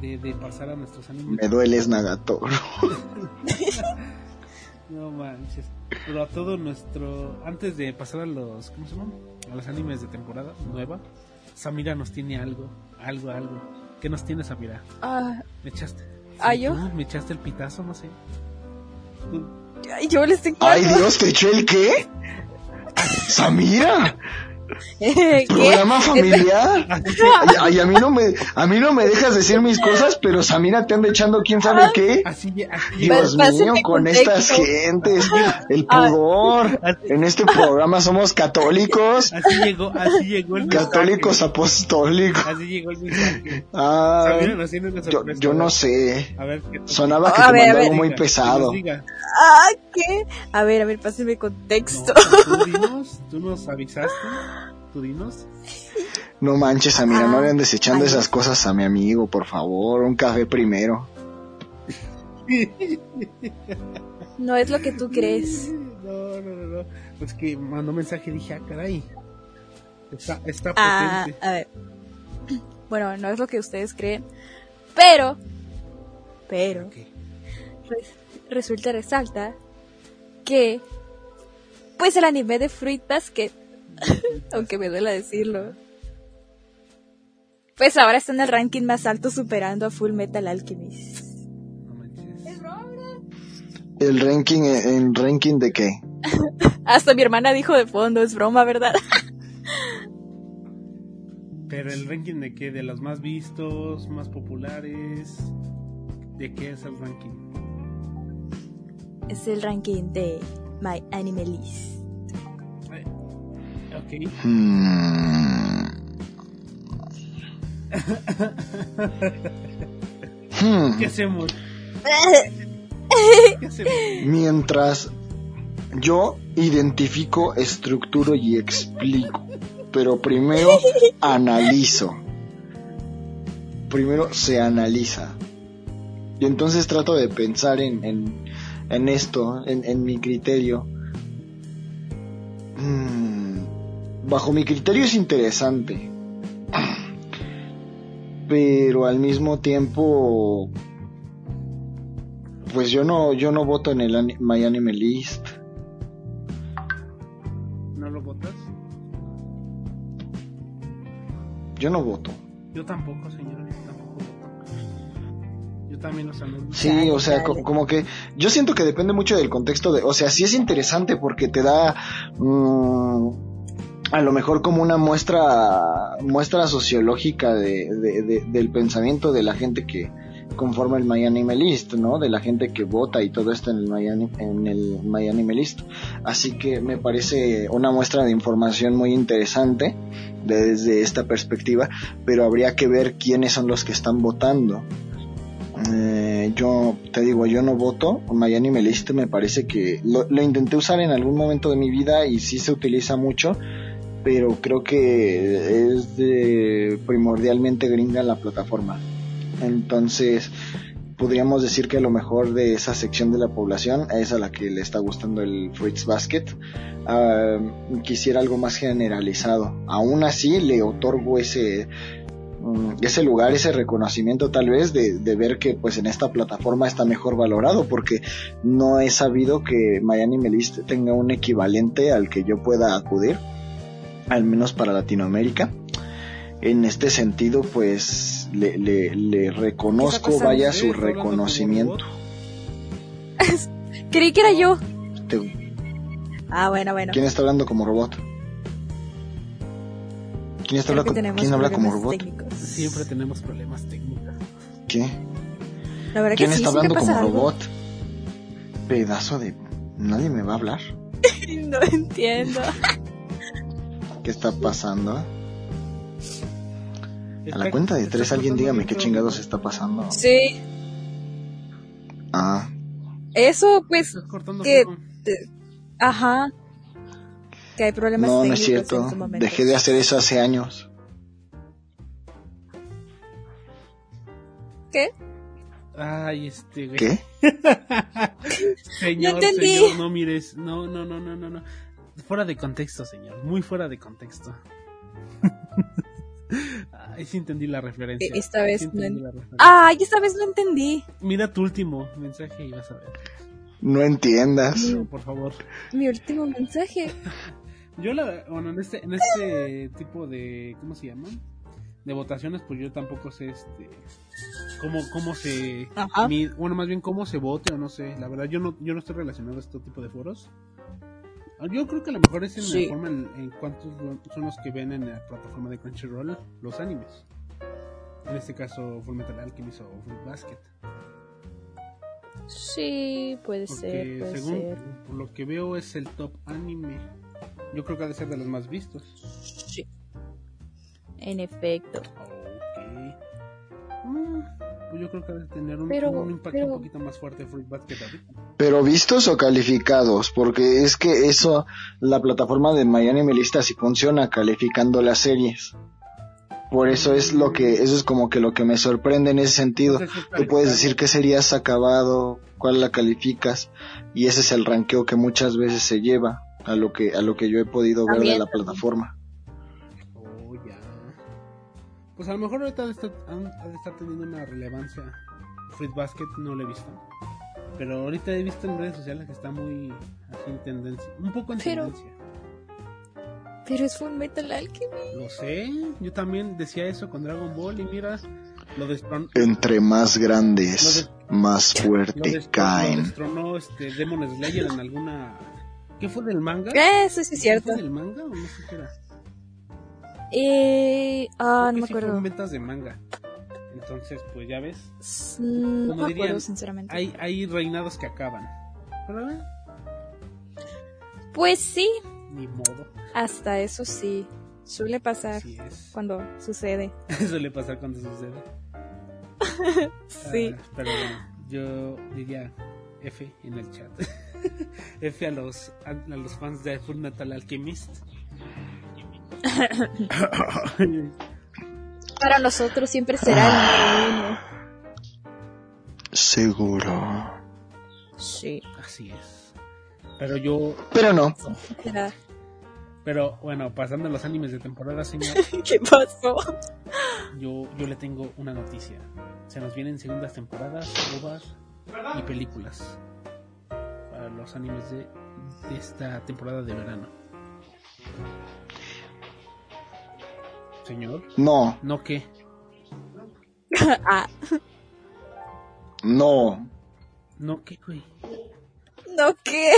de, de- de pasar a nuestros animes. Me dueles Nagatoro. No manches. Pero a todo nuestro. Antes de pasar a los. ¿Cómo se llaman? A los animes de temporada nueva. Samira nos tiene algo. Algo, algo. ¿Qué nos tiene Samira? Ah, ¿Me echaste? ¿Ah, yo? tú, ¿Me echaste el pitazo? No sé. Ay, yo les tengo Ay. Dios, ¿te echó el qué? Samira, ¿Qué? programa familiar. Ay, ay, a mí no me, a mí no me dejas decir mis cosas, pero Samira te anda echando quién sabe qué. Así, así, Dios mío, con contexto. estas gentes, el Ah. pudor. En este programa somos católicos, así llegó, así llegó el mensaje. católicos apostólicos. Así llegó el mensaje. Ah, yo, no sé. A ver, ¿qué Sonaba que A te ver, a mandó ver. algo muy diga, pesado. Ah, ¿qué? A ver, a ver, pásenme No, contexto. tú dinos, tú nos avisaste, tú dinos. No manches, Samira, no Ah, le andes echando vaya. esas cosas a mi amigo, por favor. Un café primero. No es lo que tú crees. No, no, no, no. Pues que mandó mensaje y dije, ah, caray. Está, está Ah, potente. a ver. Bueno, no es lo que ustedes creen. Pero, pero, Ok. res- resulta resalta que, pues el anime de Fruit Basket, aunque me duela decirlo, pues ahora está en el ranking más alto superando a Full Metal Alchemist. ¿El ranking, en ranking de qué? Hasta mi hermana dijo de fondo, es broma, ¿verdad? Pero el ranking de qué? De los más vistos, más populares. ¿De qué es el ranking? Es el ranking de My Anime List. Hmm. Hmm. ¿Qué hacemos? ¿Qué hacemos? Mientras yo identifico, estructuro y explico, pero primero analizo. Primero se analiza. Y entonces trato de pensar en, en, en esto, en, en mi criterio. Mm, bajo mi criterio es interesante. Pero al mismo tiempo pues yo no yo no voto en el My Anime List. ¿No lo votas? Yo no voto. Yo tampoco, señora. También los analizo. Sí, o sea, co- como que yo siento que depende mucho del contexto de, o sea, sí es interesante porque te da mm, a lo mejor como una muestra muestra sociológica de, de- de- del pensamiento de la gente que conforma el My Anime List, ¿no? De la gente que vota y todo esto en el My en el My Anime List. Así que me parece una muestra de información muy interesante desde esta perspectiva, pero habría que ver quiénes son los que están votando. Eh, yo te digo, yo no voto. Anime List me parece que lo, lo intenté usar en algún momento de mi vida y sí se utiliza mucho, pero creo que es de primordialmente gringa la plataforma. Entonces, podríamos decir que a lo mejor de esa sección de la población es a la que le está gustando el Fruits Basket. Ah, quisiera algo más generalizado. Aún así, le otorgo ese ese lugar, ese reconocimiento tal vez de, de ver que pues en esta plataforma está mejor valorado porque no he sabido que My Anime List tenga un equivalente al que yo pueda acudir, al menos para Latinoamérica. En este sentido pues le, le, le reconozco, vaya su reconocimiento. Creí que era yo. Te- Ah, bueno, bueno. ¿Quién está hablando como robot? ¿Quién, está habla ¿quién habla como robot? técnicos. Siempre tenemos problemas técnicos. ¿Qué? La verdad ¿Quién que sí, está hablando como algo. robot? Pedazo de... Nadie me va a hablar. No entiendo. ¿Qué está pasando? A la cuenta de tres alguien dígame qué chingados está pasando. Sí, Ah, eso pues, cortando que- te- ajá. Que hay problemas no, no es cierto. Dejé de hacer eso hace años. ¿Qué? Ay, este, güey. ¿Qué? Señor, No entendí. señor, no mires. No, no, no, no, no, no. Fuera de contexto, señor. Muy fuera de contexto. Ay, sí entendí la referencia. E- esta vez Sí no entendí en- la referencia. Ay, esta vez no entendí. Mira tu último mensaje y vas a ver. No entiendas. Por favor. Mi último mensaje. Yo la, bueno, en este, en este tipo de, ¿cómo se llama? De votaciones, pues yo tampoco sé, este, cómo, cómo se, mi- bueno, más bien cómo se vote o no sé. La verdad, yo no, yo no estoy relacionado a este tipo de foros. Yo creo que a lo mejor es en Sí. la forma en, en cuántos son los que ven en la plataforma de Crunchyroll los animes. En este caso, Fullmetal Alchemist o Fruit Basket. Sí, puede ser, puede según ser. por lo que veo es el top anime. Yo creo que ha de ser de los más vistos. Sí. En efecto. Ok. Mm, pues yo creo que debe tener un, Pero- un impacto pero- un poquito más fuerte Fruit Basket. Pero vistos o calificados, porque es que eso, la plataforma de Miami Lista sí funciona calificando las series. Por eso es lo que, eso es como que lo que me sorprende en ese sentido. Tú puedes decir qué serie has acabado, cuál la calificas, y ese es el ranqueo que muchas veces se lleva a lo que, a lo que yo he podido ver de la plataforma. Oh, ya. Pues a lo mejor ahorita ha de estar, han- ha de estar teniendo una relevancia. Fruit Basket no lo he visto. Pero ahorita he visto en redes sociales que está muy así en tendencia. Un poco en Pero- tendencia. Pero es Full Metal Alchemy. Lo sé. Yo también decía eso con Dragon Ball y mira, lo. Entre más grandes, más fuerte lo caen. destronó este Demon Slayer en alguna. ¿Qué fue del manga? Eso sí es cierto. ¿Fue del manga o no sé qué era? Eh, ah, no me sí acuerdo. en ventas de manga. Entonces, pues ya ves, No me dirían, acuerdo, sinceramente. hay, hay reinados que acaban. Eh, Pues sí, ni modo. hasta eso sí. Suele pasar cuando sucede. Suele pasar cuando sucede. Sí. Ah, pero bueno, yo diría F en el chat. F a los, a, a los fans de Full Metal Alchemist. Para nosotros siempre será el número uno. Seguro. Sí. Así es. Pero yo, Pero no. Pero bueno, pasando a los animes de temporada, señor, ¿Qué pasó? yo, yo le tengo una noticia. Se nos vienen segundas temporadas, ovas y películas los animes de, de esta temporada de verano. Señor, No, ¿no qué? ah, no. ¿No qué, güey? ¿no qué?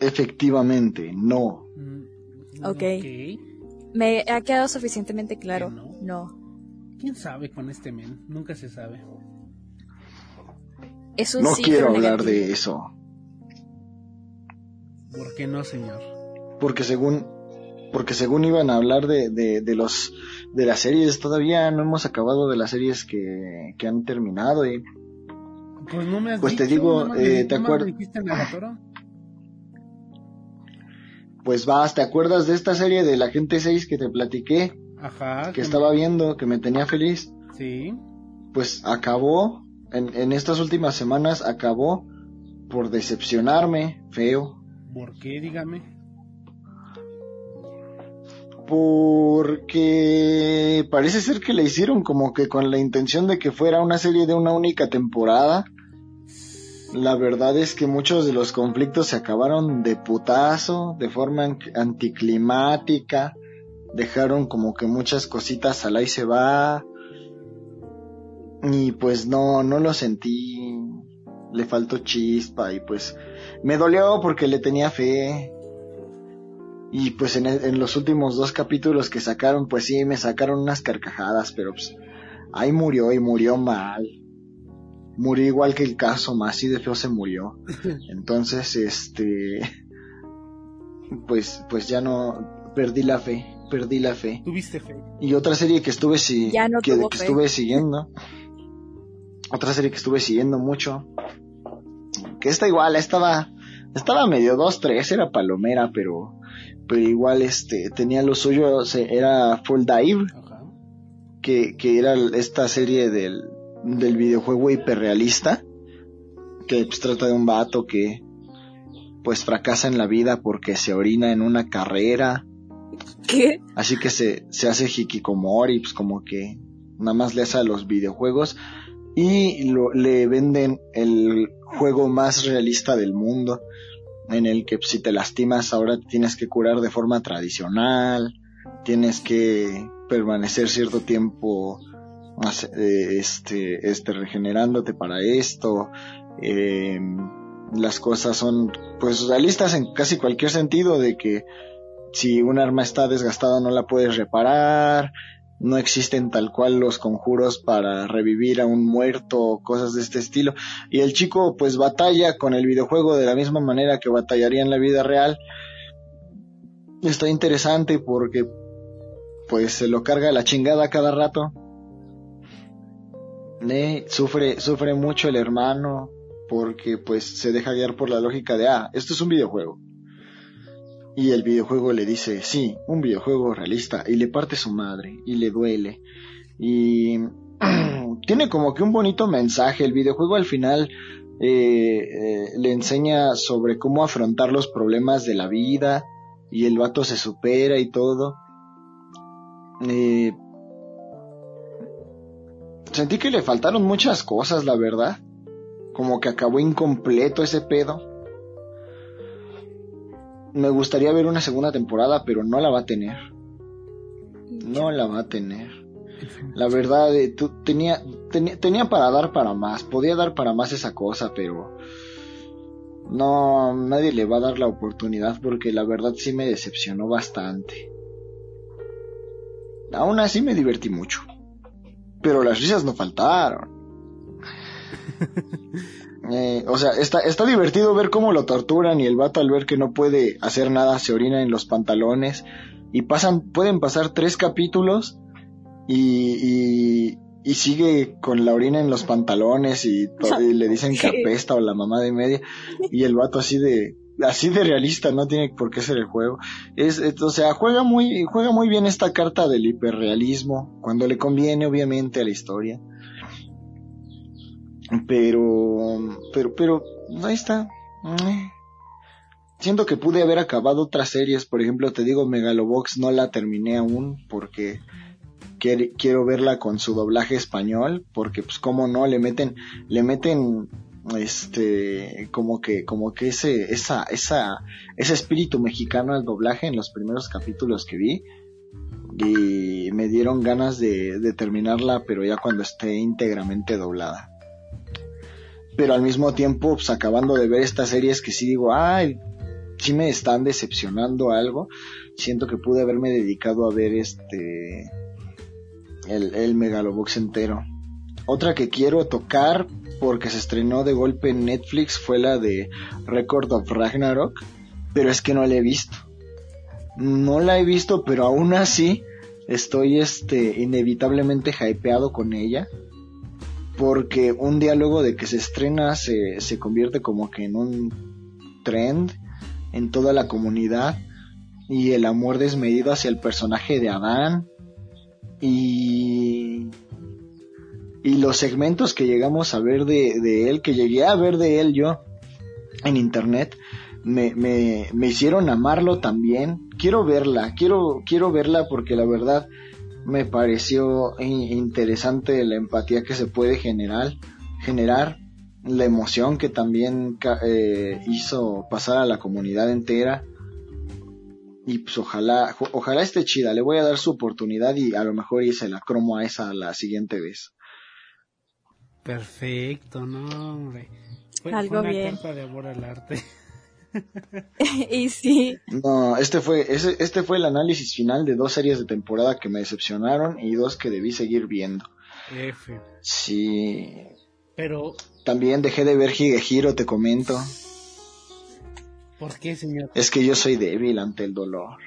Efectivamente, no. Mm, Ok. Me ha quedado suficientemente claro. ¿Que no? No. ¿Quién sabe con este men? Nunca se sabe. Es un No sí, quiero hablar negativo. de eso. ¿Por qué no, señor? Porque según, porque según iban a hablar de, de, de los, de las series, todavía no hemos acabado de las series que, que han terminado y Pues no me has Pues te dicho, digo, eh, me- ¿te me dijiste Nagatoro? pues vas, ¿te acuerdas de esta serie de la gente 6 que te platiqué? Ajá. Que estaba viendo, que me tenía feliz. Sí. Pues acabó, en, en estas últimas semanas acabó por decepcionarme, feo. ¿Por qué? Dígame. Porque parece ser que la hicieron como que con la intención de que fuera una serie de una única temporada. La verdad es que muchos de los conflictos se acabaron de putazo, de forma an- anticlimática. Dejaron como que muchas cositas al ahí se va. y pues no, no lo sentí, le faltó chispa y pues me dolió porque le tenía fe. Y pues en, en, los últimos dos capítulos que sacaron, pues sí, me sacaron unas carcajadas, pero pues ahí murió y murió mal. Murió igual que el caso, más así de feo se murió. Entonces, este, pues, pues ya no, perdí la fe, perdí la fe. Tuviste fe. Y otra serie que estuve, si, Ya no que, estuve siguiendo, otra serie que estuve siguiendo mucho, que esta igual, estaba, estaba medio dos, tres, era palomera, pero, pero igual este, tenía lo suyo, era Full Dive, Ajá. que, que era esta serie del, del videojuego hiperrealista, que pues trata de un vato que pues fracasa en la vida porque se orina en una carrera, ¿Qué? así que se, se hace hikikomori, pues como que nada más le hace a los videojuegos y lo, le venden el juego más realista del mundo, en el que si te lastimas ahora tienes que curar de forma tradicional, tienes que permanecer cierto tiempo eh, este, este regenerándote para esto, eh, las cosas son pues realistas en casi cualquier sentido de que si un arma está desgastada no la puedes reparar, no existen tal cual los conjuros para revivir a un muerto, cosas de este estilo. Y el chico pues batalla con el videojuego de la misma manera que batallaría en la vida real. Está interesante porque pues se lo carga la chingada cada rato. Sufre, sufre mucho el hermano porque pues se deja guiar por la lógica de, ah, esto es un videojuego. Y el videojuego le dice, sí, un videojuego realista, y le parte su madre, y le duele. Y tiene como que un bonito mensaje. El videojuego al final eh, eh, le enseña sobre cómo afrontar los problemas de la vida, y el vato se supera y todo. Eh, sentí que le faltaron muchas cosas, la verdad. Como que acabó incompleto ese pedo. Me gustaría ver una segunda temporada, pero no la va a tener. No la va a tener. La verdad, eh, tú- tenía, tenía, tenía para dar para más. Podía dar para más esa cosa, pero no, nadie le va a dar la oportunidad porque la verdad sí me decepcionó bastante. Aún así me divertí mucho. Pero las risas no faltaron. Eh, o sea, está, está divertido ver cómo lo torturan y el vato al ver que no puede hacer nada se orina en los pantalones y pasan, pueden pasar tres capítulos y, y, y sigue con la orina en los pantalones y, le dicen que apesta o la mamá de media y el vato así de así de realista no tiene por qué ser el juego. Es, es- o sea juega muy juega muy bien esta carta del hiperrealismo cuando le conviene obviamente a la historia pero pero pero ahí está. Eh. siento que pude haber acabado otras series. Por ejemplo te digo Megalobox no la terminé aún porque quiero verla con su doblaje español porque pues como no le meten le meten este como que como que ese esa esa ese espíritu mexicano al doblaje en los primeros capítulos que vi. Y me dieron ganas de terminarla pero ya cuando esté íntegramente doblada pero al mismo tiempo pues acabando de ver estas series que sí digo ay sí me están decepcionando algo siento que pude haberme dedicado a ver este el, el Megalobox entero. Otra que quiero tocar porque se estrenó de golpe en Netflix fue la de Record of Ragnarok, pero es que no la he visto. No la he visto, pero aún así estoy este inevitablemente hypeado con ella porque un día luego de que se estrena se, se convierte como que en un trend en toda la comunidad y el amor desmedido hacia el personaje de Adán y y los segmentos que llegamos a ver de, de él, que llegué a ver de él yo en internet, me, me, me hicieron amarlo también. Quiero verla, quiero, quiero verla porque la verdad me pareció interesante la empatía que se puede generar, generar la emoción que también eh, hizo pasar a la comunidad entera y pues ojalá, ojalá esté chida, le voy a dar su oportunidad y a lo mejor y se la cromo a esa la siguiente vez. Perfecto, no, hombre. Fue, Algo fue una bien. carta de amor al arte. y sí, No, este fue, ese- este fue el análisis final de dos series de temporada que me decepcionaron y dos que debí seguir viendo. F. Sí. Pero, También dejé de ver Higehiro, te comento. ¿por qué, señor? Es que yo soy débil ante el dolor.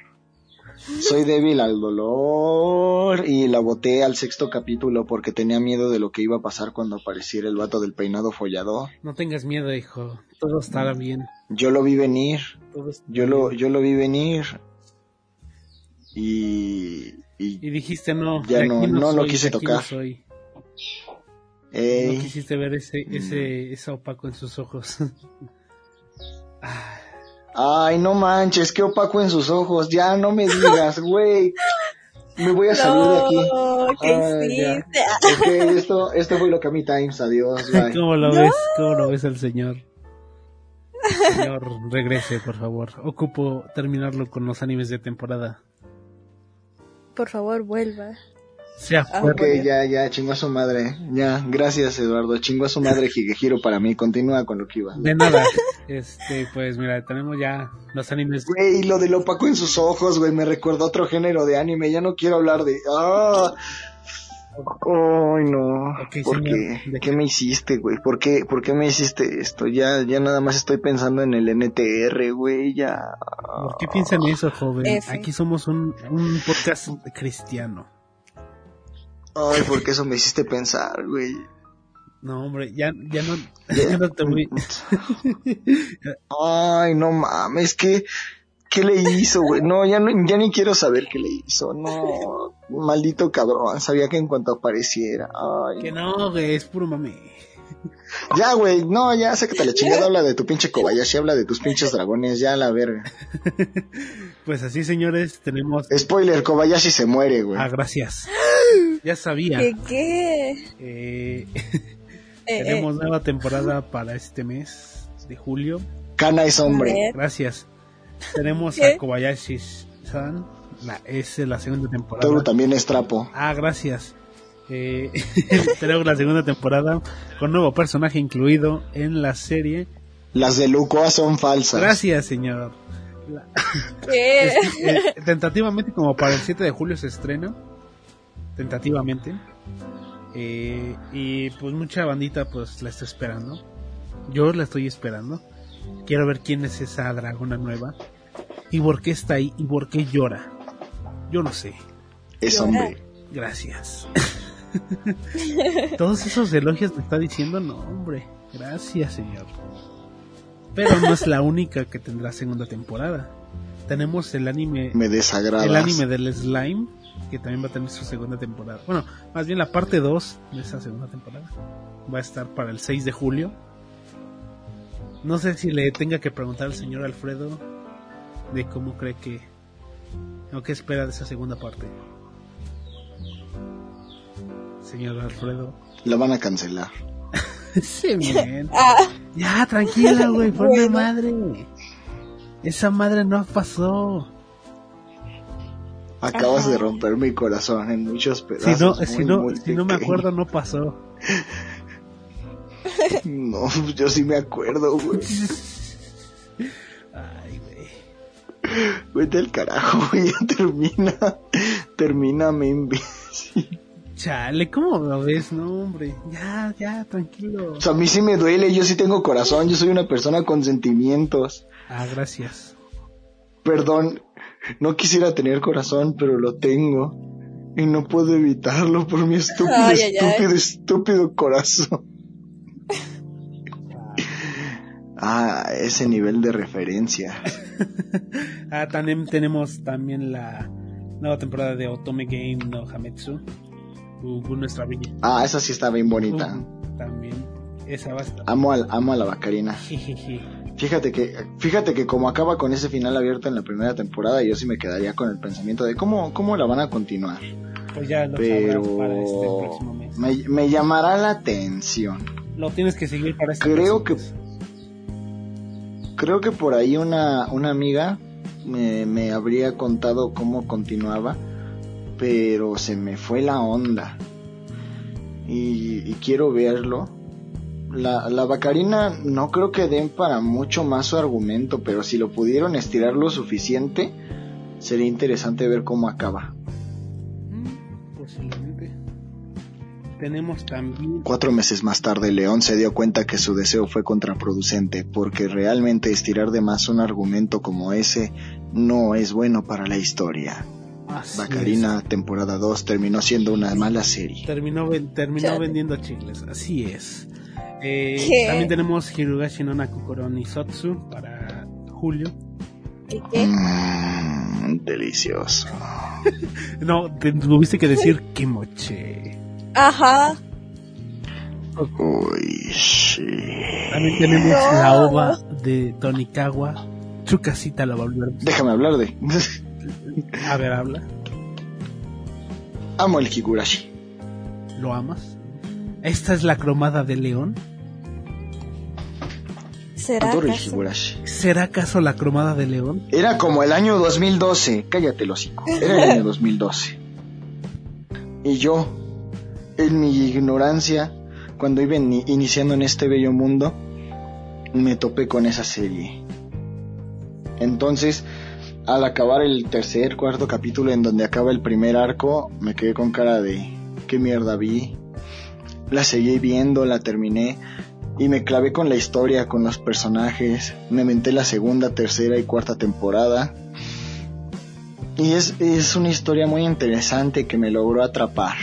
Soy débil al dolor y la boté al sexto capítulo porque tenía miedo de lo que iba a pasar cuando apareciera el vato del peinado follador. No tengas miedo, hijo. Todo estará bien. Yo lo vi venir, yo lo, yo lo vi venir y, y Y dijiste no. Ya no- no lo quise tocar. No, ey, no quisiste ver ese, Mm. ese, ese opaco en sus ojos. Ah, ay no manches, qué opaco en sus ojos, ya no me digas, güey, me voy a salir de aquí. no, ¿qué Ay? Ok, esto, esto fue lo que a mi Times, adiós, bye. ¿Cómo lo ves? ¿Cómo lo ves al señor? Señor, regrese, por favor. Ocupo terminarlo con los animes de temporada. Por favor, vuelva. Sea Ah, fuerte. Ok, ya, ya, chingó a su madre. Ya, gracias Eduardo, chingó a su madre Higehiro para mí, continúa con lo que iba. De nada. Este, pues mira, tenemos ya los animes. Güey, lo del opaco en sus ojos, güey, me recordó otro género de anime, ya no quiero hablar de... ¡Ah! Ay, no. Ok, ¿Por qué? ¿de ¿Qué me hiciste, güey? ¿Por qué, ¿Por qué me hiciste esto? Ya, ya nada más estoy pensando en el NTR, güey, ya. ¿Por qué piensan eso, joven? F. Aquí somos un, un podcast cristiano. Ay, ¿por qué eso me hiciste pensar, güey? No, hombre, ya, ya no, ya no te voy. Ay, no mames, ¿qué, qué le hizo, güey? No, ya, no, ya ni quiero saber qué le hizo. No, maldito cabrón, sabía que en cuanto apareciera. Ay, Que no, güey, es puro mami. Ya, güey, no, ya, sácate la chingada, habla de tu pinche Kobayashi, habla de tus pinches dragones, ya la verga. Pues así, señores, tenemos. Spoiler, Kobayashi se muere, güey. Ah, gracias. Ya sabía. ¿Qué qué? Eh, Eh, tenemos nueva temporada para este mes de julio. Kana es eh, hombre. Gracias. Tenemos ¿Qué? a Kobayashi-san. La, es la segunda temporada. Toru también es trapo. Ah, gracias. Eh, tenemos la segunda temporada con nuevo personaje incluido en la serie. Las de Lucoa son falsas. Gracias, señor. ¿Qué? Es- eh, tentativamente, como para el 7 de julio se estrena. Tentativamente. Eh, y pues mucha bandita pues la está esperando. Yo la estoy esperando. Quiero ver quién es esa dragona nueva. Y por qué está ahí y por qué llora. Yo no sé. Es hombre. Gracias. Todos esos elogios me está diciendo, no, hombre. Gracias, señor. Pero no es la única que tendrá segunda temporada. Tenemos el anime, Me desagrada. el anime del slime, que también va a tener su segunda temporada. Bueno, más bien la parte 2 de esa segunda temporada. Va a estar para el 6 de julio. No sé si le tenga que preguntar al señor Alfredo de cómo cree que... o qué espera de esa segunda parte. Señor Alfredo. La van a cancelar. Sí, bien. Ah, Ya, tranquila, güey, por Bueno. madre. Esa madre no pasó. Acabas Ajá. de romper mi corazón en muchos Si pedazos. no, muy, si no, muy si no me acuerdo, no pasó. No, yo sí me acuerdo, güey. Ay, güey. Vete al carajo, güey. Ya termina. Termina, me imbécil. Chale, ¿cómo lo ves? No, hombre. Ya, ya, tranquilo. O sea, a mí sí me duele. Yo sí tengo corazón. Yo soy una persona con sentimientos. Ah, gracias. Perdón. No quisiera tener corazón, pero lo tengo. Y no puedo evitarlo por mi estúpido, Ay, ay, ay. estúpido, estúpido corazón. Ah, ese nivel de referencia. Ah, también tenemos también la nueva temporada de Otome Game no Hametsu. Uh, nuestra villa. Ah, esa sí está bien bonita. Uh, también. Esa va a estar. Amo, al, amo a la Bacarina. Fíjate que, fíjate que como acaba con ese final abierto en la primera temporada, yo sí me quedaría con el pensamiento de cómo, cómo la van a continuar. Pues ya lo Pero para este próximo mes. me, me llamará la atención. Lo tienes que seguir para este Creo que- mes. Creo que por ahí una, una amiga me, me habría contado cómo continuaba, pero se me fue la onda. y, quiero verlo. La, la Bacarina no creo que den para mucho más su argumento, pero si lo pudieron estirar lo suficiente, sería interesante ver cómo acaba. Mm, posiblemente. Tenemos también... Cuatro meses más tarde, León se dio cuenta que su deseo fue contraproducente, porque realmente estirar de más un argumento como ese no es bueno para la historia. Bacarina, temporada 2, terminó siendo una mala serie. Terminó, terminó vendiendo chicles, así es. Eh, también tenemos Hirugashi no Nakukoro Sotsu para julio. ¿Qué? Mm, delicioso. no, tuviste que decir kimoche. Ajá. Uy, sí. También tenemos la ova de Tonikawa. Su casita la va a volver. Déjame hablar de. A ver, habla. Amo el Higurashi. ¿Lo amas? ¿Esta es la cromada de león? ¿Será acaso? ¿Será acaso la cromada de león? Era como el año 2012. Cállate, hocico. Era el año 2012. Y yo, en mi ignorancia, cuando iba iniciando en este bello mundo, me topé con esa serie. Entonces, al acabar el tercer, cuarto capítulo en donde acaba el primer arco, me quedé con cara de qué mierda vi. La seguí viendo, la terminé y me clavé con la historia, con los personajes. Me menté la segunda, tercera y cuarta temporada. Y es, es una historia muy interesante que me logró atrapar.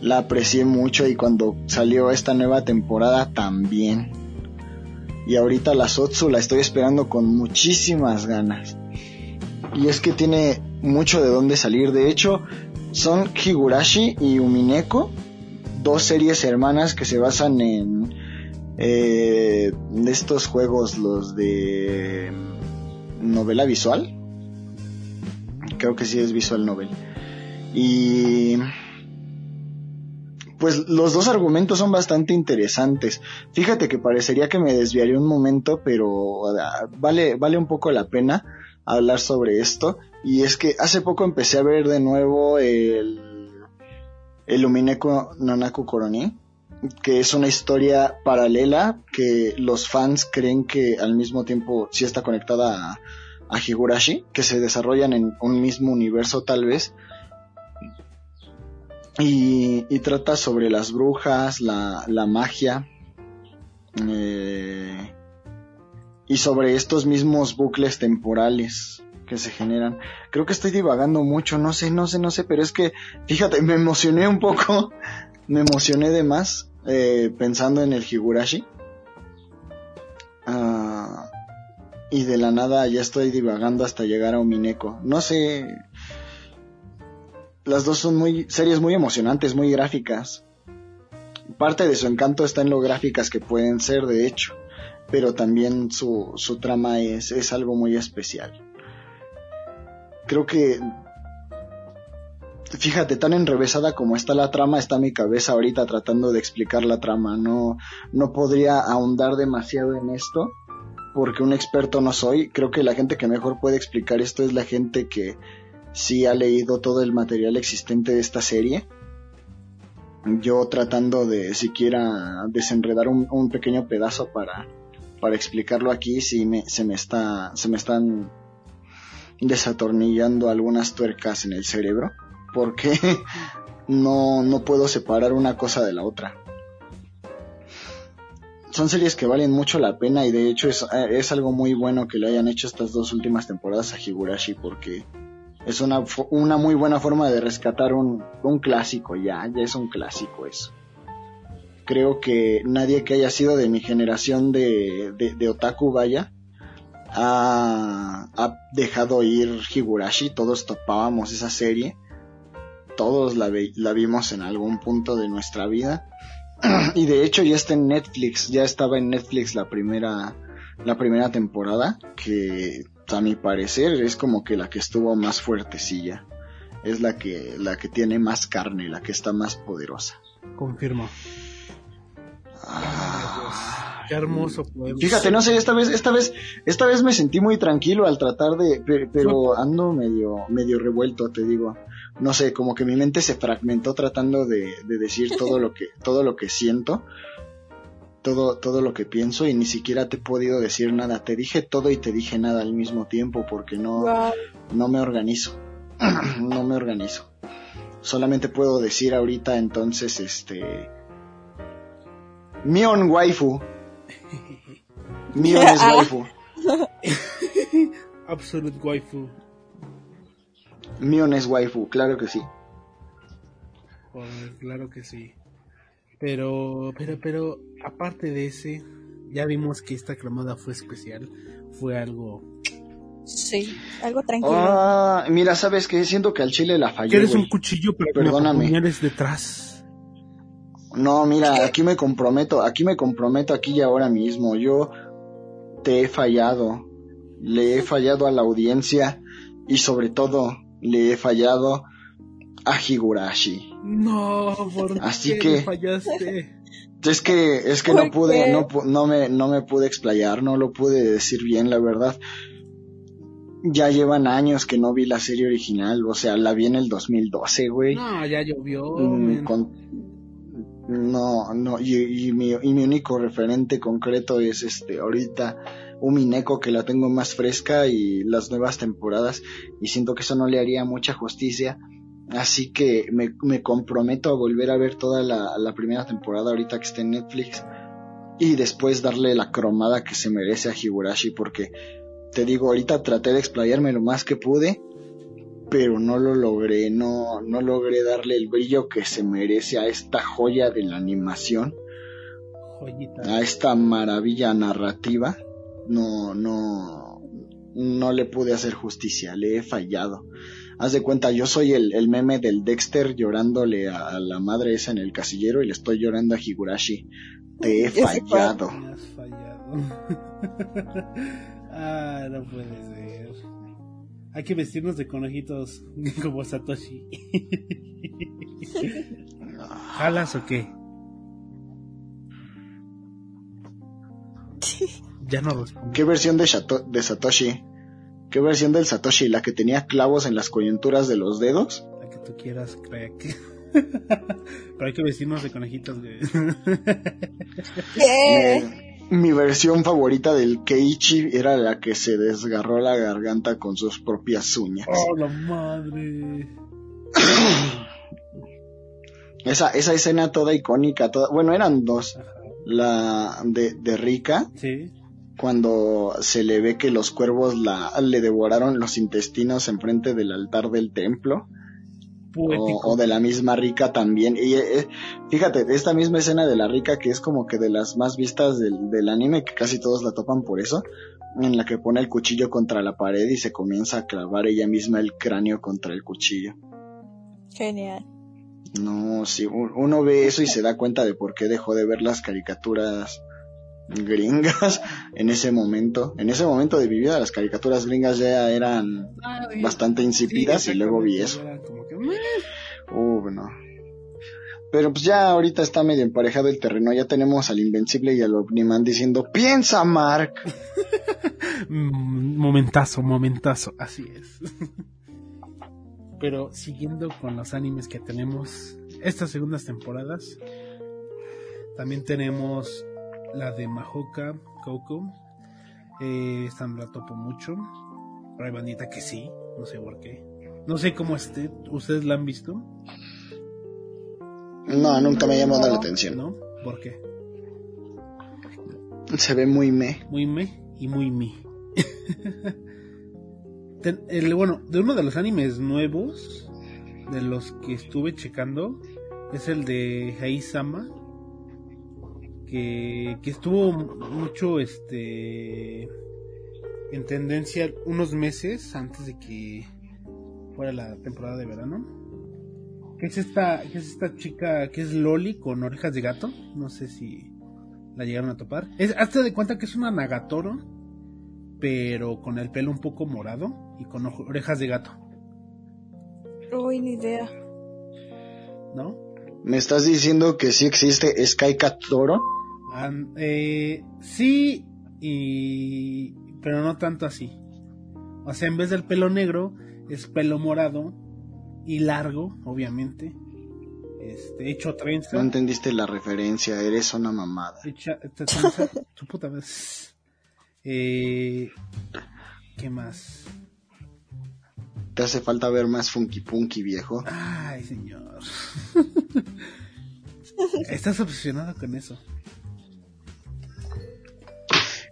La aprecié mucho y cuando salió esta nueva temporada también y ahorita la Sotsu la estoy esperando con muchísimas ganas. Y es que tiene mucho de dónde salir. De hecho, son Higurashi y Umineko, dos series hermanas que se basan en eh, estos juegos, los de novela visual. Creo que sí es visual novel. Y pues los dos argumentos son bastante interesantes. Fíjate que parecería que me desviaría un momento, pero ah, vale, vale un poco la pena hablar sobre esto. Y es que hace poco empecé a ver de nuevo el, el Umineko Nanaku Koroni, que es una historia paralela que los fans creen que al mismo tiempo sí está conectada a, Higurashi, que se desarrollan en un mismo universo tal vez, y, trata sobre las brujas, la, la magia eh, y sobre estos mismos bucles temporales que se generan. Creo que estoy divagando mucho, no sé, no sé, no sé, pero es que, fíjate, me emocioné un poco, me emocioné de más eh, pensando en el Higurashi. Ah, y de la nada ya estoy divagando hasta llegar a Omineko. No sé, las dos son muy series muy emocionantes, muy gráficas. Parte de su encanto está en lo gráficas que pueden ser, de hecho, pero también su, su trama es, es algo muy especial. Creo que fíjate, tan enrevesada como está la trama, está mi cabeza ahorita tratando de explicar la trama. No, no podría ahondar demasiado en esto, porque un experto no soy. Creo que la gente que mejor puede explicar esto es la gente que sí ha leído todo el material existente de esta serie. Yo tratando de siquiera desenredar un, pequeño pedazo para, para explicarlo aquí, sí me, se me está, se me están desatornillando algunas tuercas en el cerebro, porque no, no puedo separar una cosa de la otra. Son series que valen mucho la pena y de hecho es, es algo muy bueno que le hayan hecho estas dos últimas temporadas a Higurashi porque es una, una muy buena forma de rescatar un, un clásico, ya, ya es un clásico eso. Creo que nadie que haya sido de mi generación de, de, otaku, vaya, ha, dejado ir Higurashi, todos topábamos esa serie, todos la, la vimos en algún punto de nuestra vida. y de hecho ya está en Netflix, ya estaba en Netflix la primera, la primera temporada, que a mi parecer es como que la que estuvo más fuertecilla. Es la que, la que tiene más carne, la que está más poderosa. Confirmo. Ah, Qué hermoso poema. Fíjate, no sé, esta vez, esta vez, esta vez me sentí muy tranquilo al tratar de, pe- pero ando medio, medio revuelto, te digo. No sé, como que mi mente se fragmentó tratando de, de decir todo lo que, todo lo que siento, todo, todo lo que pienso y ni siquiera te he podido decir nada. Te dije todo y te dije nada al mismo tiempo porque no, Wow. no me organizo. no me organizo. Solamente puedo decir ahorita entonces este Mion waifu. Mion es Ah. waifu. Absolute waifu. Mion es waifu, claro que sí. Joder, claro que sí. Pero, pero, pero, aparte de ese, ya vimos que esta clamada fue especial. Fue algo. Sí, algo tranquilo. Ah, mira, sabes que siento que al chile la fallé. ¿Quieres un cuchillo me Perdóname. apuñales detrás? No, mira, aquí me comprometo, aquí me comprometo aquí y ahora mismo. Yo te he fallado. Le he fallado a la audiencia y sobre todo le he fallado a Higurashi. No, ¿por Así qué que- me fallaste? Es que, es que ¿Por no pude, no, no me, no me pude explayar, no lo pude decir bien, la verdad. Ya llevan años que no vi la serie original, o sea, la vi en el 2012, güey. No, ya llovió. Mm, con- no, no, y, y mi, y mi único referente concreto es este, ahorita, Umineko, que la tengo más fresca y las nuevas temporadas, y siento que eso no le haría mucha justicia. Así que me, me comprometo a volver a ver toda la, primera temporada ahorita que esté en Netflix y después darle la cromada que se merece a Higurashi porque te digo, ahorita traté de explayarme lo más que pude, pero no lo logré, no, no logré darle el brillo que se merece a esta joya de la animación, Joyita. a esta maravilla narrativa. No, no, no le pude hacer justicia, le he fallado. Haz de cuenta, yo soy el, el meme del Dexter llorándole a, a la madre esa en el casillero y le estoy llorando a Higurashi. Te he fallado. Has fallado. ah, no puede ser. Hay que vestirnos de conejitos como Satoshi. ¿Jalas o qué? Ya no respondo. ¿Qué versión de, Shato- de Satoshi? ¿Qué versión del Satoshi? ¿La que tenía clavos en las coyunturas de los dedos? La que tú quieras, crack. Pero hay que vestirnos de conejitos, güey. ¿Qué? Mi versión favorita del Keiichi era la que se desgarró la garganta con sus propias uñas. oh, la madre. Esa, esa escena toda icónica, toda, bueno, eran dos. La de, de Rika, Sí. cuando se le ve que los cuervos la, le devoraron los intestinos enfrente del altar del templo. O, Poético. o de la misma Rika también. Y eh, fíjate, esta misma escena de la Rika, que es como que de las más vistas del, del anime, que casi todos la topan por eso, en la que pone el cuchillo contra la pared y se comienza a clavar ella misma el cráneo contra el cuchillo. Genial. No, sí, uno ve eso y se da cuenta de por qué dejó de ver las caricaturas gringas en ese momento. En ese momento de mi vida las caricaturas gringas ya eran Ah, bastante Sí, insípidas y luego vi eso. como que. Uh, no. Pero pues ya ahorita está medio emparejado el terreno. Ya tenemos al Invencible y al Omniman diciendo, piensa, Mark. Mm, Momentazo, momentazo, así es. Pero siguiendo con los animes que tenemos estas segundas temporadas, también tenemos la de Mahoka Coco. Eh, esta no la topo mucho. Pero hay bandita que sí, no sé por qué. No sé cómo esté, ¿ustedes la han visto? No, nunca me ha llamado la atención. ¿No? ¿Por qué? Se ve muy me. muy me y muy mi. Bueno, de uno de los animes nuevos, de los que estuve checando, es el de Haisama, que, que estuvo mucho este en tendencia unos meses antes de que fuera la temporada de verano. ¿Qué es esta, qué es esta chica que es Loli con orejas de gato? No sé si la llegaron a topar. Es, hazte de cuenta que es una Nagatoro, pero con el pelo un poco morado y con ojo- orejas de gato, Uy, ni idea. ¿no? ¿Me estás diciendo que sí existe Sky Cat Toro? Eh, sí, y. Pero no tanto así. O sea, en vez del pelo negro, es pelo morado y largo, obviamente. Este, hecho trenza. No entendiste la referencia, eres una mamada. Hecha, esta trenza, su puta vez. Eh, ¿Qué más? Te hace falta ver más Funky Punky, viejo. Ay, señor. Estás obsesionado con eso.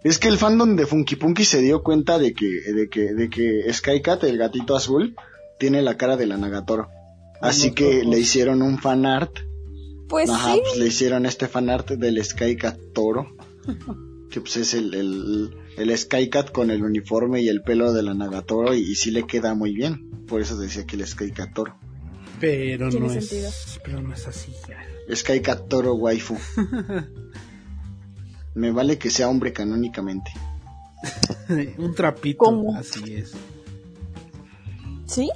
Es que el fandom de Funky Punky se dio cuenta de que, de que, de que Skycat, el gatito azul, tiene la cara de la Nagatoro. Así que le hicieron un fanart. Pues Ajá, sí. pues le hicieron este fanart del Skycat Toro. Que pues es el, el, el Skycat con el uniforme y el pelo de la Nagatoro y, y sí le queda muy bien. Por eso decía que el Skycat Toro. Pero Tiene no sentido. es. Pero no es así ya. Skycat Toro waifu. Me vale que sea hombre canónicamente. Un trapito. ¿Cómo? Así es. ¿Sí?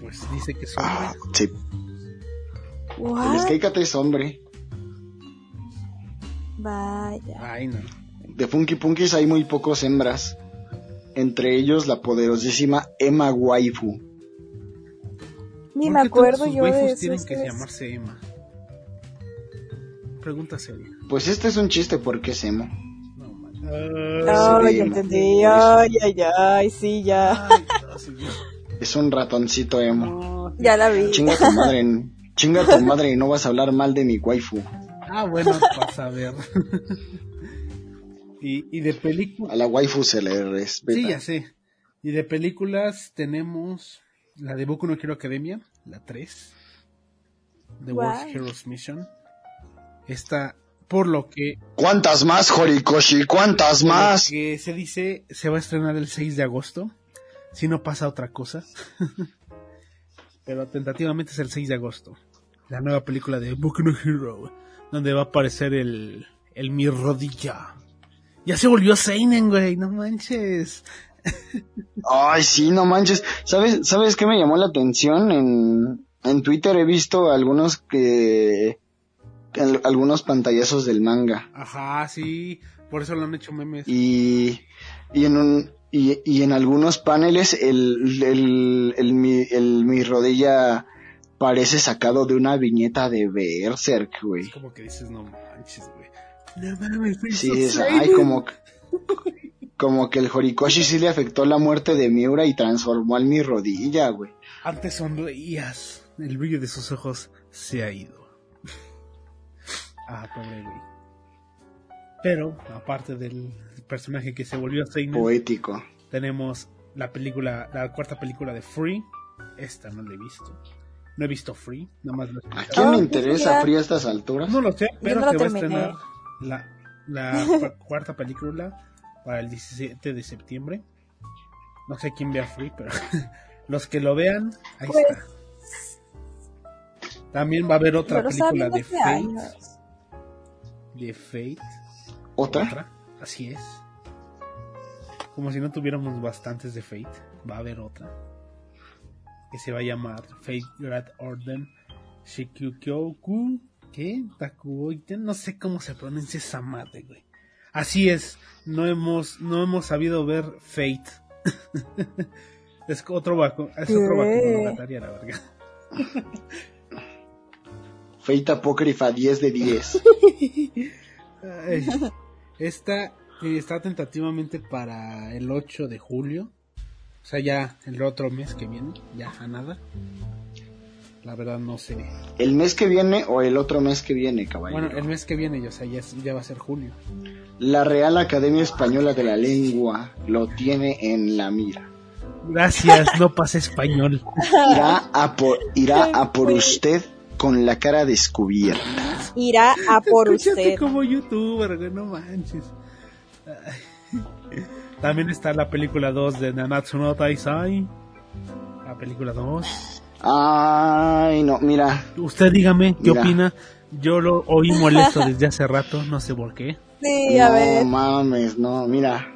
Pues dice que son. Ah, sí. El What? Skycat es hombre. Vaya. Ay, no. De Funky Punkies hay muy pocos hembras. Entre ellos la poderosísima Emma Waifu. Ni ¿Por me acuerdo todos sus yo de tienen que llamarse Emma? Pregunta seria. Pues este es un chiste porque es emo. No, man. Ay, ya entendí. Ay, ay, ay, sí, ya. Ay, no. Es un ratoncito emo. No. Ya la vi. Chinga tu madre. Chinga tu madre y no vas a hablar mal de mi waifu. Ah, bueno, vas a ver. y, y de películas. A la waifu se le respeta. Sí, ya sé. Y de películas tenemos la de Boku no Hero Academia, la 3. The World. Heroes Mission. Esta, por lo que, ¿Cuántas más, Horikoshi? ¿Cuántas más? que se dice, se va a estrenar el 6 de agosto. Si no pasa otra cosa. Pero tentativamente es el 6 de agosto. La nueva película de Boku no Hero. Donde va a aparecer el, el mi rodilla. Ya se volvió Seinen, güey, no manches. Ay, sí, no manches. ¿Sabes, ¿sabes qué me llamó la atención? En, en Twitter he visto algunos que... al- algunos pantallazos del manga. Ajá, sí. Por eso lo han hecho memes. Y, y en un... Y, y en algunos paneles el, el, el, mi, el mi rodilla parece sacado de una viñeta de Berserk, güey. Es como que dices, no manches, güey. No mames, güey, Sí, es, ay, como, como que el Horikoshi sí le afectó la muerte de Miura y transformó al mi rodilla, güey. Antes sonreías. El brillo de sus ojos se ha ido. Ah, pobre güey. Pero, aparte del personaje que se volvió Seinen, Poético. tenemos la película, la cuarta película de Free. Esta no la he visto. No he visto Free, nada más lo he ¿A quién Ah, le pues interesa. Free a estas alturas? No lo sé, pero no se va a estrenar la, la cu- cuarta película para el 17 de septiembre. No sé quién vea Free, pero los que lo vean, ahí Pues, está. También va a haber otra película de Fate. años. De Fate. ¿Otra? Otra. Así es. Como si no tuviéramos bastantes de Fate. Va a haber otra. Que se va a llamar Fate Grad Orden Shikukyoku. ¿Qué? Takuoiten. No sé cómo se pronuncia esa madre, güey. Así es. No hemos, no hemos sabido ver Fate. es otro vacu es otro a la verga. Fate Apócrifa 10 de 10. Ay, Esta eh, está tentativamente para el 8 de julio. O sea, ya el otro mes que viene. Ya a nada. La verdad no sé. ¿El mes que viene o el otro mes que viene, caballero? Bueno, el mes que viene, o sea, ya, ya va a ser julio. La Real Academia Española de la Lengua lo tiene en la mira. Gracias, no pasa español. Irá a por, irá a por usted con la cara descubierta. Irá a por Escúchate usted. como youtuber, no manches. También está la película 2 de Nanatsu no Taisai. La película 2. Ay, no, mira. Usted dígame, ¿qué Mira. opina? Yo lo oí molesto desde hace rato, no sé por qué. Sí, a no ver. mames, no, mira.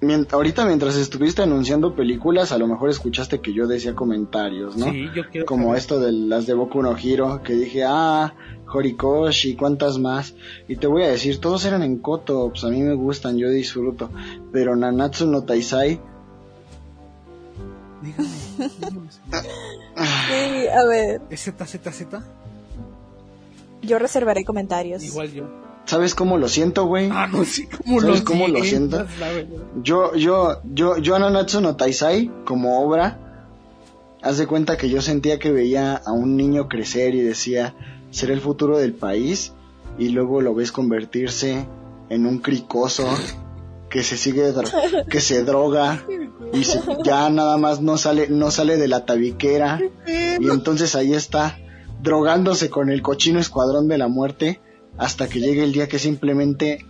Mien- ahorita mientras estuviste anunciando películas, a lo mejor escuchaste que yo decía comentarios, ¿no? Sí, yo quiero Como saber. esto de las de Boku no Hero, que dije, ah, Horikoshi, cuántas más. Y te voy a decir, todos eran en Koto, pues a mí me gustan, yo disfruto. Pero Nanatsu no Taisai, Dígame, dígame. Sí, a ver, ¿Es Z, Z, Z? yo reservaré comentarios. Igual yo. ¿Sabes cómo lo siento, güey? Ah, no sé cómo ¿Sabes lo cómo lo siento? Yo, yo, yo, yo Nanatsu no Taisai, como obra, haz de cuenta que yo sentía que veía a un niño crecer y decía, será el futuro del país, y luego lo ves convertirse en un cricoso que se sigue, que se droga, y se- ya nada más no sale, no sale de la tabiquera, y entonces ahí está, drogándose con el cochino escuadrón de la muerte, hasta que llegue el día que simplemente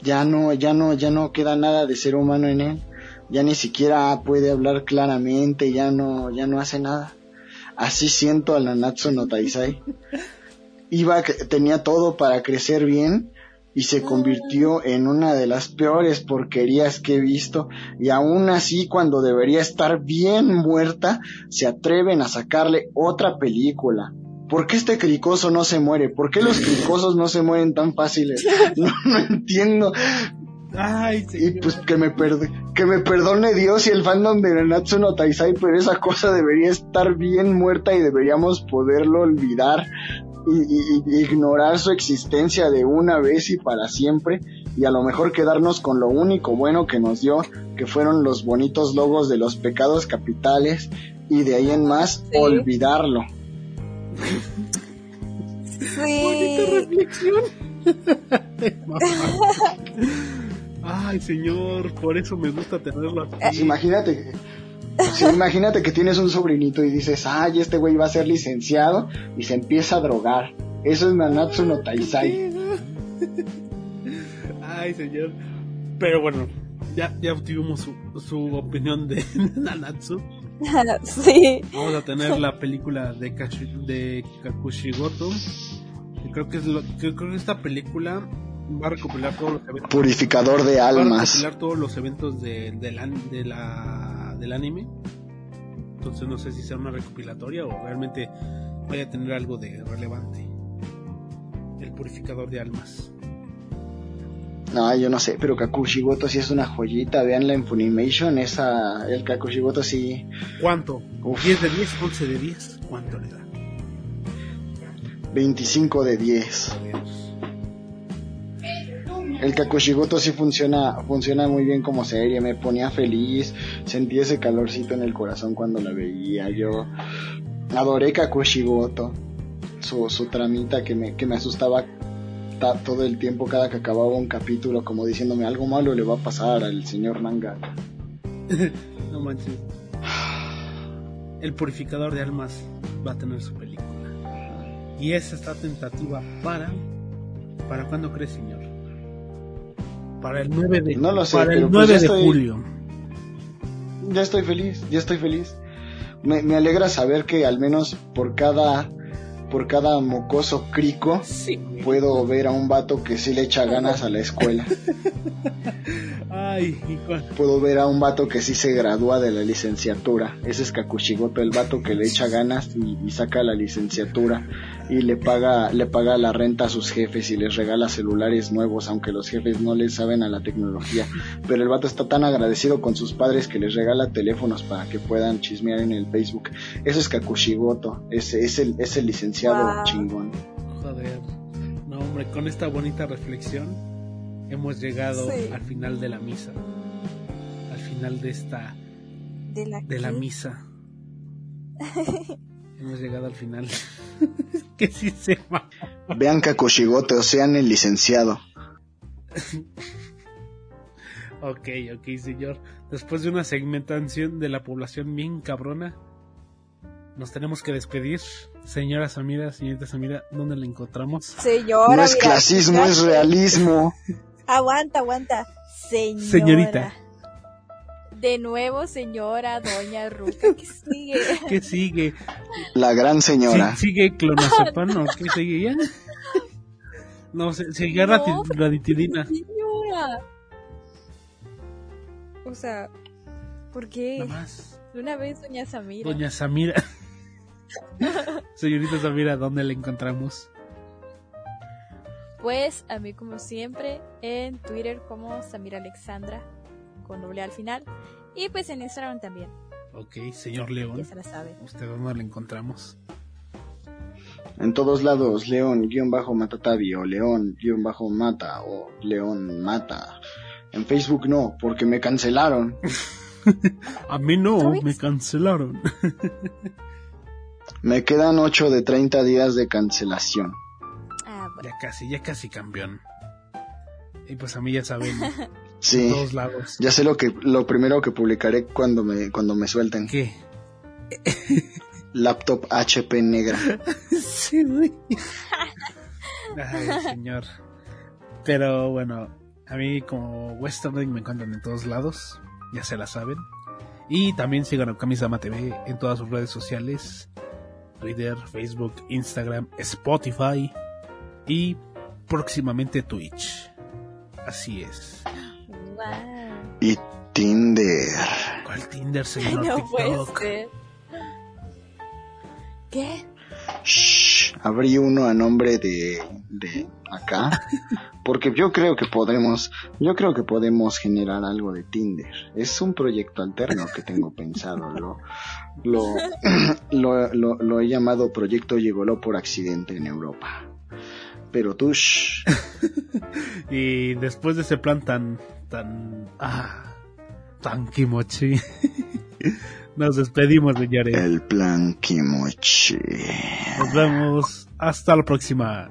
ya no, ya no, ya no queda nada de ser humano en él, ya ni siquiera puede hablar claramente, ya no, ya no hace nada. Así siento a la Natsu no Taisai. Iba, tenía todo para crecer bien y se convirtió en una de las peores porquerías que he visto y aún así cuando debería estar bien muerta se atreven a sacarle otra película. ¿Por qué este cricoso no se muere? ¿Por qué los cricosos no se mueren tan fáciles? No, no entiendo. Ay, Y pues que me, que me perdone Dios y el fandom de Nanatsu no Taisai, pero esa cosa debería estar bien muerta y deberíamos poderlo olvidar y, y- y ignorar su existencia de una vez y para siempre y a lo mejor quedarnos con lo único bueno que nos dio, que fueron los bonitos logos de los pecados capitales y de ahí en más Sí. olvidarlo. Bonita Sí. reflexión. Ay, señor, por eso me gusta tenerlo Pues aquí. imagínate, que- sí, imagínate que tienes un sobrinito y dices, ay, este güey va a ser licenciado y se empieza a drogar. Eso es Nanatsu no Taisai. Ay, señor. Pero bueno, ya, ya obtuvimos su, su opinión de Nanatsu. sí. Vamos a tener la película de, Kashi- de Kakushigoto. Creo que es lo, que- creo que esta película va a recopilar todos los eventos. Purificador de va a almas. recopilar todos los eventos de, del, an- de la, del anime. Entonces no sé si sea una recopilatoria o realmente vaya a tener algo de relevante. El purificador de almas. No, yo no sé, pero Kakushigoto sí es una joyita. Veanla en Funimation, esa, el Kakushigoto sí. ¿Cuánto? Uf. ¿10 de 10? ¿11 de 10? ¿Cuánto le da? 25 de 10. Dios. El Kakushigoto sí funciona, funciona muy bien como serie, me ponía feliz, sentí ese calorcito en el corazón cuando la veía, yo adoré Kakushigoto, su, su tramita que me, que me asustaba ta- todo el tiempo cada que acababa un capítulo como diciéndome algo malo le va a pasar al señor manga. No manches. El purificador de almas va a tener su película. Y esa está tentativa para. ¿Para cuándo crees, señor? Para el 9 de, No lo sé, para el pues 9 ya de estoy- julio. Ya estoy feliz, ya estoy feliz. Me, me alegra saber que al menos por cada, por cada mocoso crico Sí. puedo ver a un vato que sí le echa ganas a la escuela. Ay, hijo. Puedo ver a un vato que sí se gradúa de la licenciatura. Ese es Kakushigoto, el vato que le echa ganas y, y saca la licenciatura y le paga, le paga la renta a sus jefes y les regala celulares nuevos, aunque los jefes no les saben a la tecnología. Pero el vato está tan agradecido con sus padres que les regala teléfonos para que puedan chismear en el Facebook. Eso es Kakushigoto, es, es el, es el licenciado Wow. chingón. Joder. No, hombre, con esta bonita reflexión hemos llegado Sí. al final de la misa. Al final de esta. De la, de la misa. hemos llegado al final. que sí se va. Sean el licenciado. Ok, ok, señor. Después de una segmentación de la población bien cabrona, nos tenemos que despedir. Señora Samira, señorita Samira, ¿dónde la encontramos? Señora, No es clasismo, es realismo. Aguanta, aguanta. Señora. Señorita. De nuevo, señora Doña Ruca, que sigue. ¿Qué sigue? La gran señora. Sí, ¿Sigue clonazepam qué sigue ya? No, se- sigue No. raditidina. Señora. O sea, ¿por qué? Nada más. Una vez, Doña Samira. Doña Samira. Señorita Samira, ¿dónde la encontramos? pues a mí como siempre en Twitter como Samira Alexandra con doble al final y pues en Instagram también. Ok, señor León. Ya se la sabe. ¿Usted dónde lo encontramos? En todos lados, León guion bajo Matatavi o León guion bajo Mata o León Mata. En Facebook no, porque me cancelaron. A mí no, me cancelaron. Me quedan 8 de 30 días de cancelación. Ah, bueno. ya casi, ya casi campeón. Y pues a mí ya saben, en Sí. todos lados. Ya sé lo que lo primero que publicaré cuando me cuando me suelten. ¿Qué? Laptop HP negra. sí, güey. Ay, señor. Pero bueno, a mí como Western me encuentran en todos lados, ya se la saben. Y también sigan a Kamisama TV en todas sus redes sociales: Twitter, Facebook, Instagram, Spotify y próximamente Twitch. Así es. Wow. Y Tinder. ¿Cuál Tinder, señor? No puede TikTok? ser. ¿Qué? Shh, abrí uno a nombre de, de acá. Porque yo creo que podremos, yo creo que podemos generar algo de Tinder. Es un proyecto alterno que tengo pensado. Lo, lo, lo, lo, lo he llamado Proyecto Llegoló por accidente en Europa. Pero tú, shh, Y después de ese plan tan, tan, ah, tan kimochi, nos despedimos, señores. el plan Kimochi. Nos vemos. Hasta la próxima.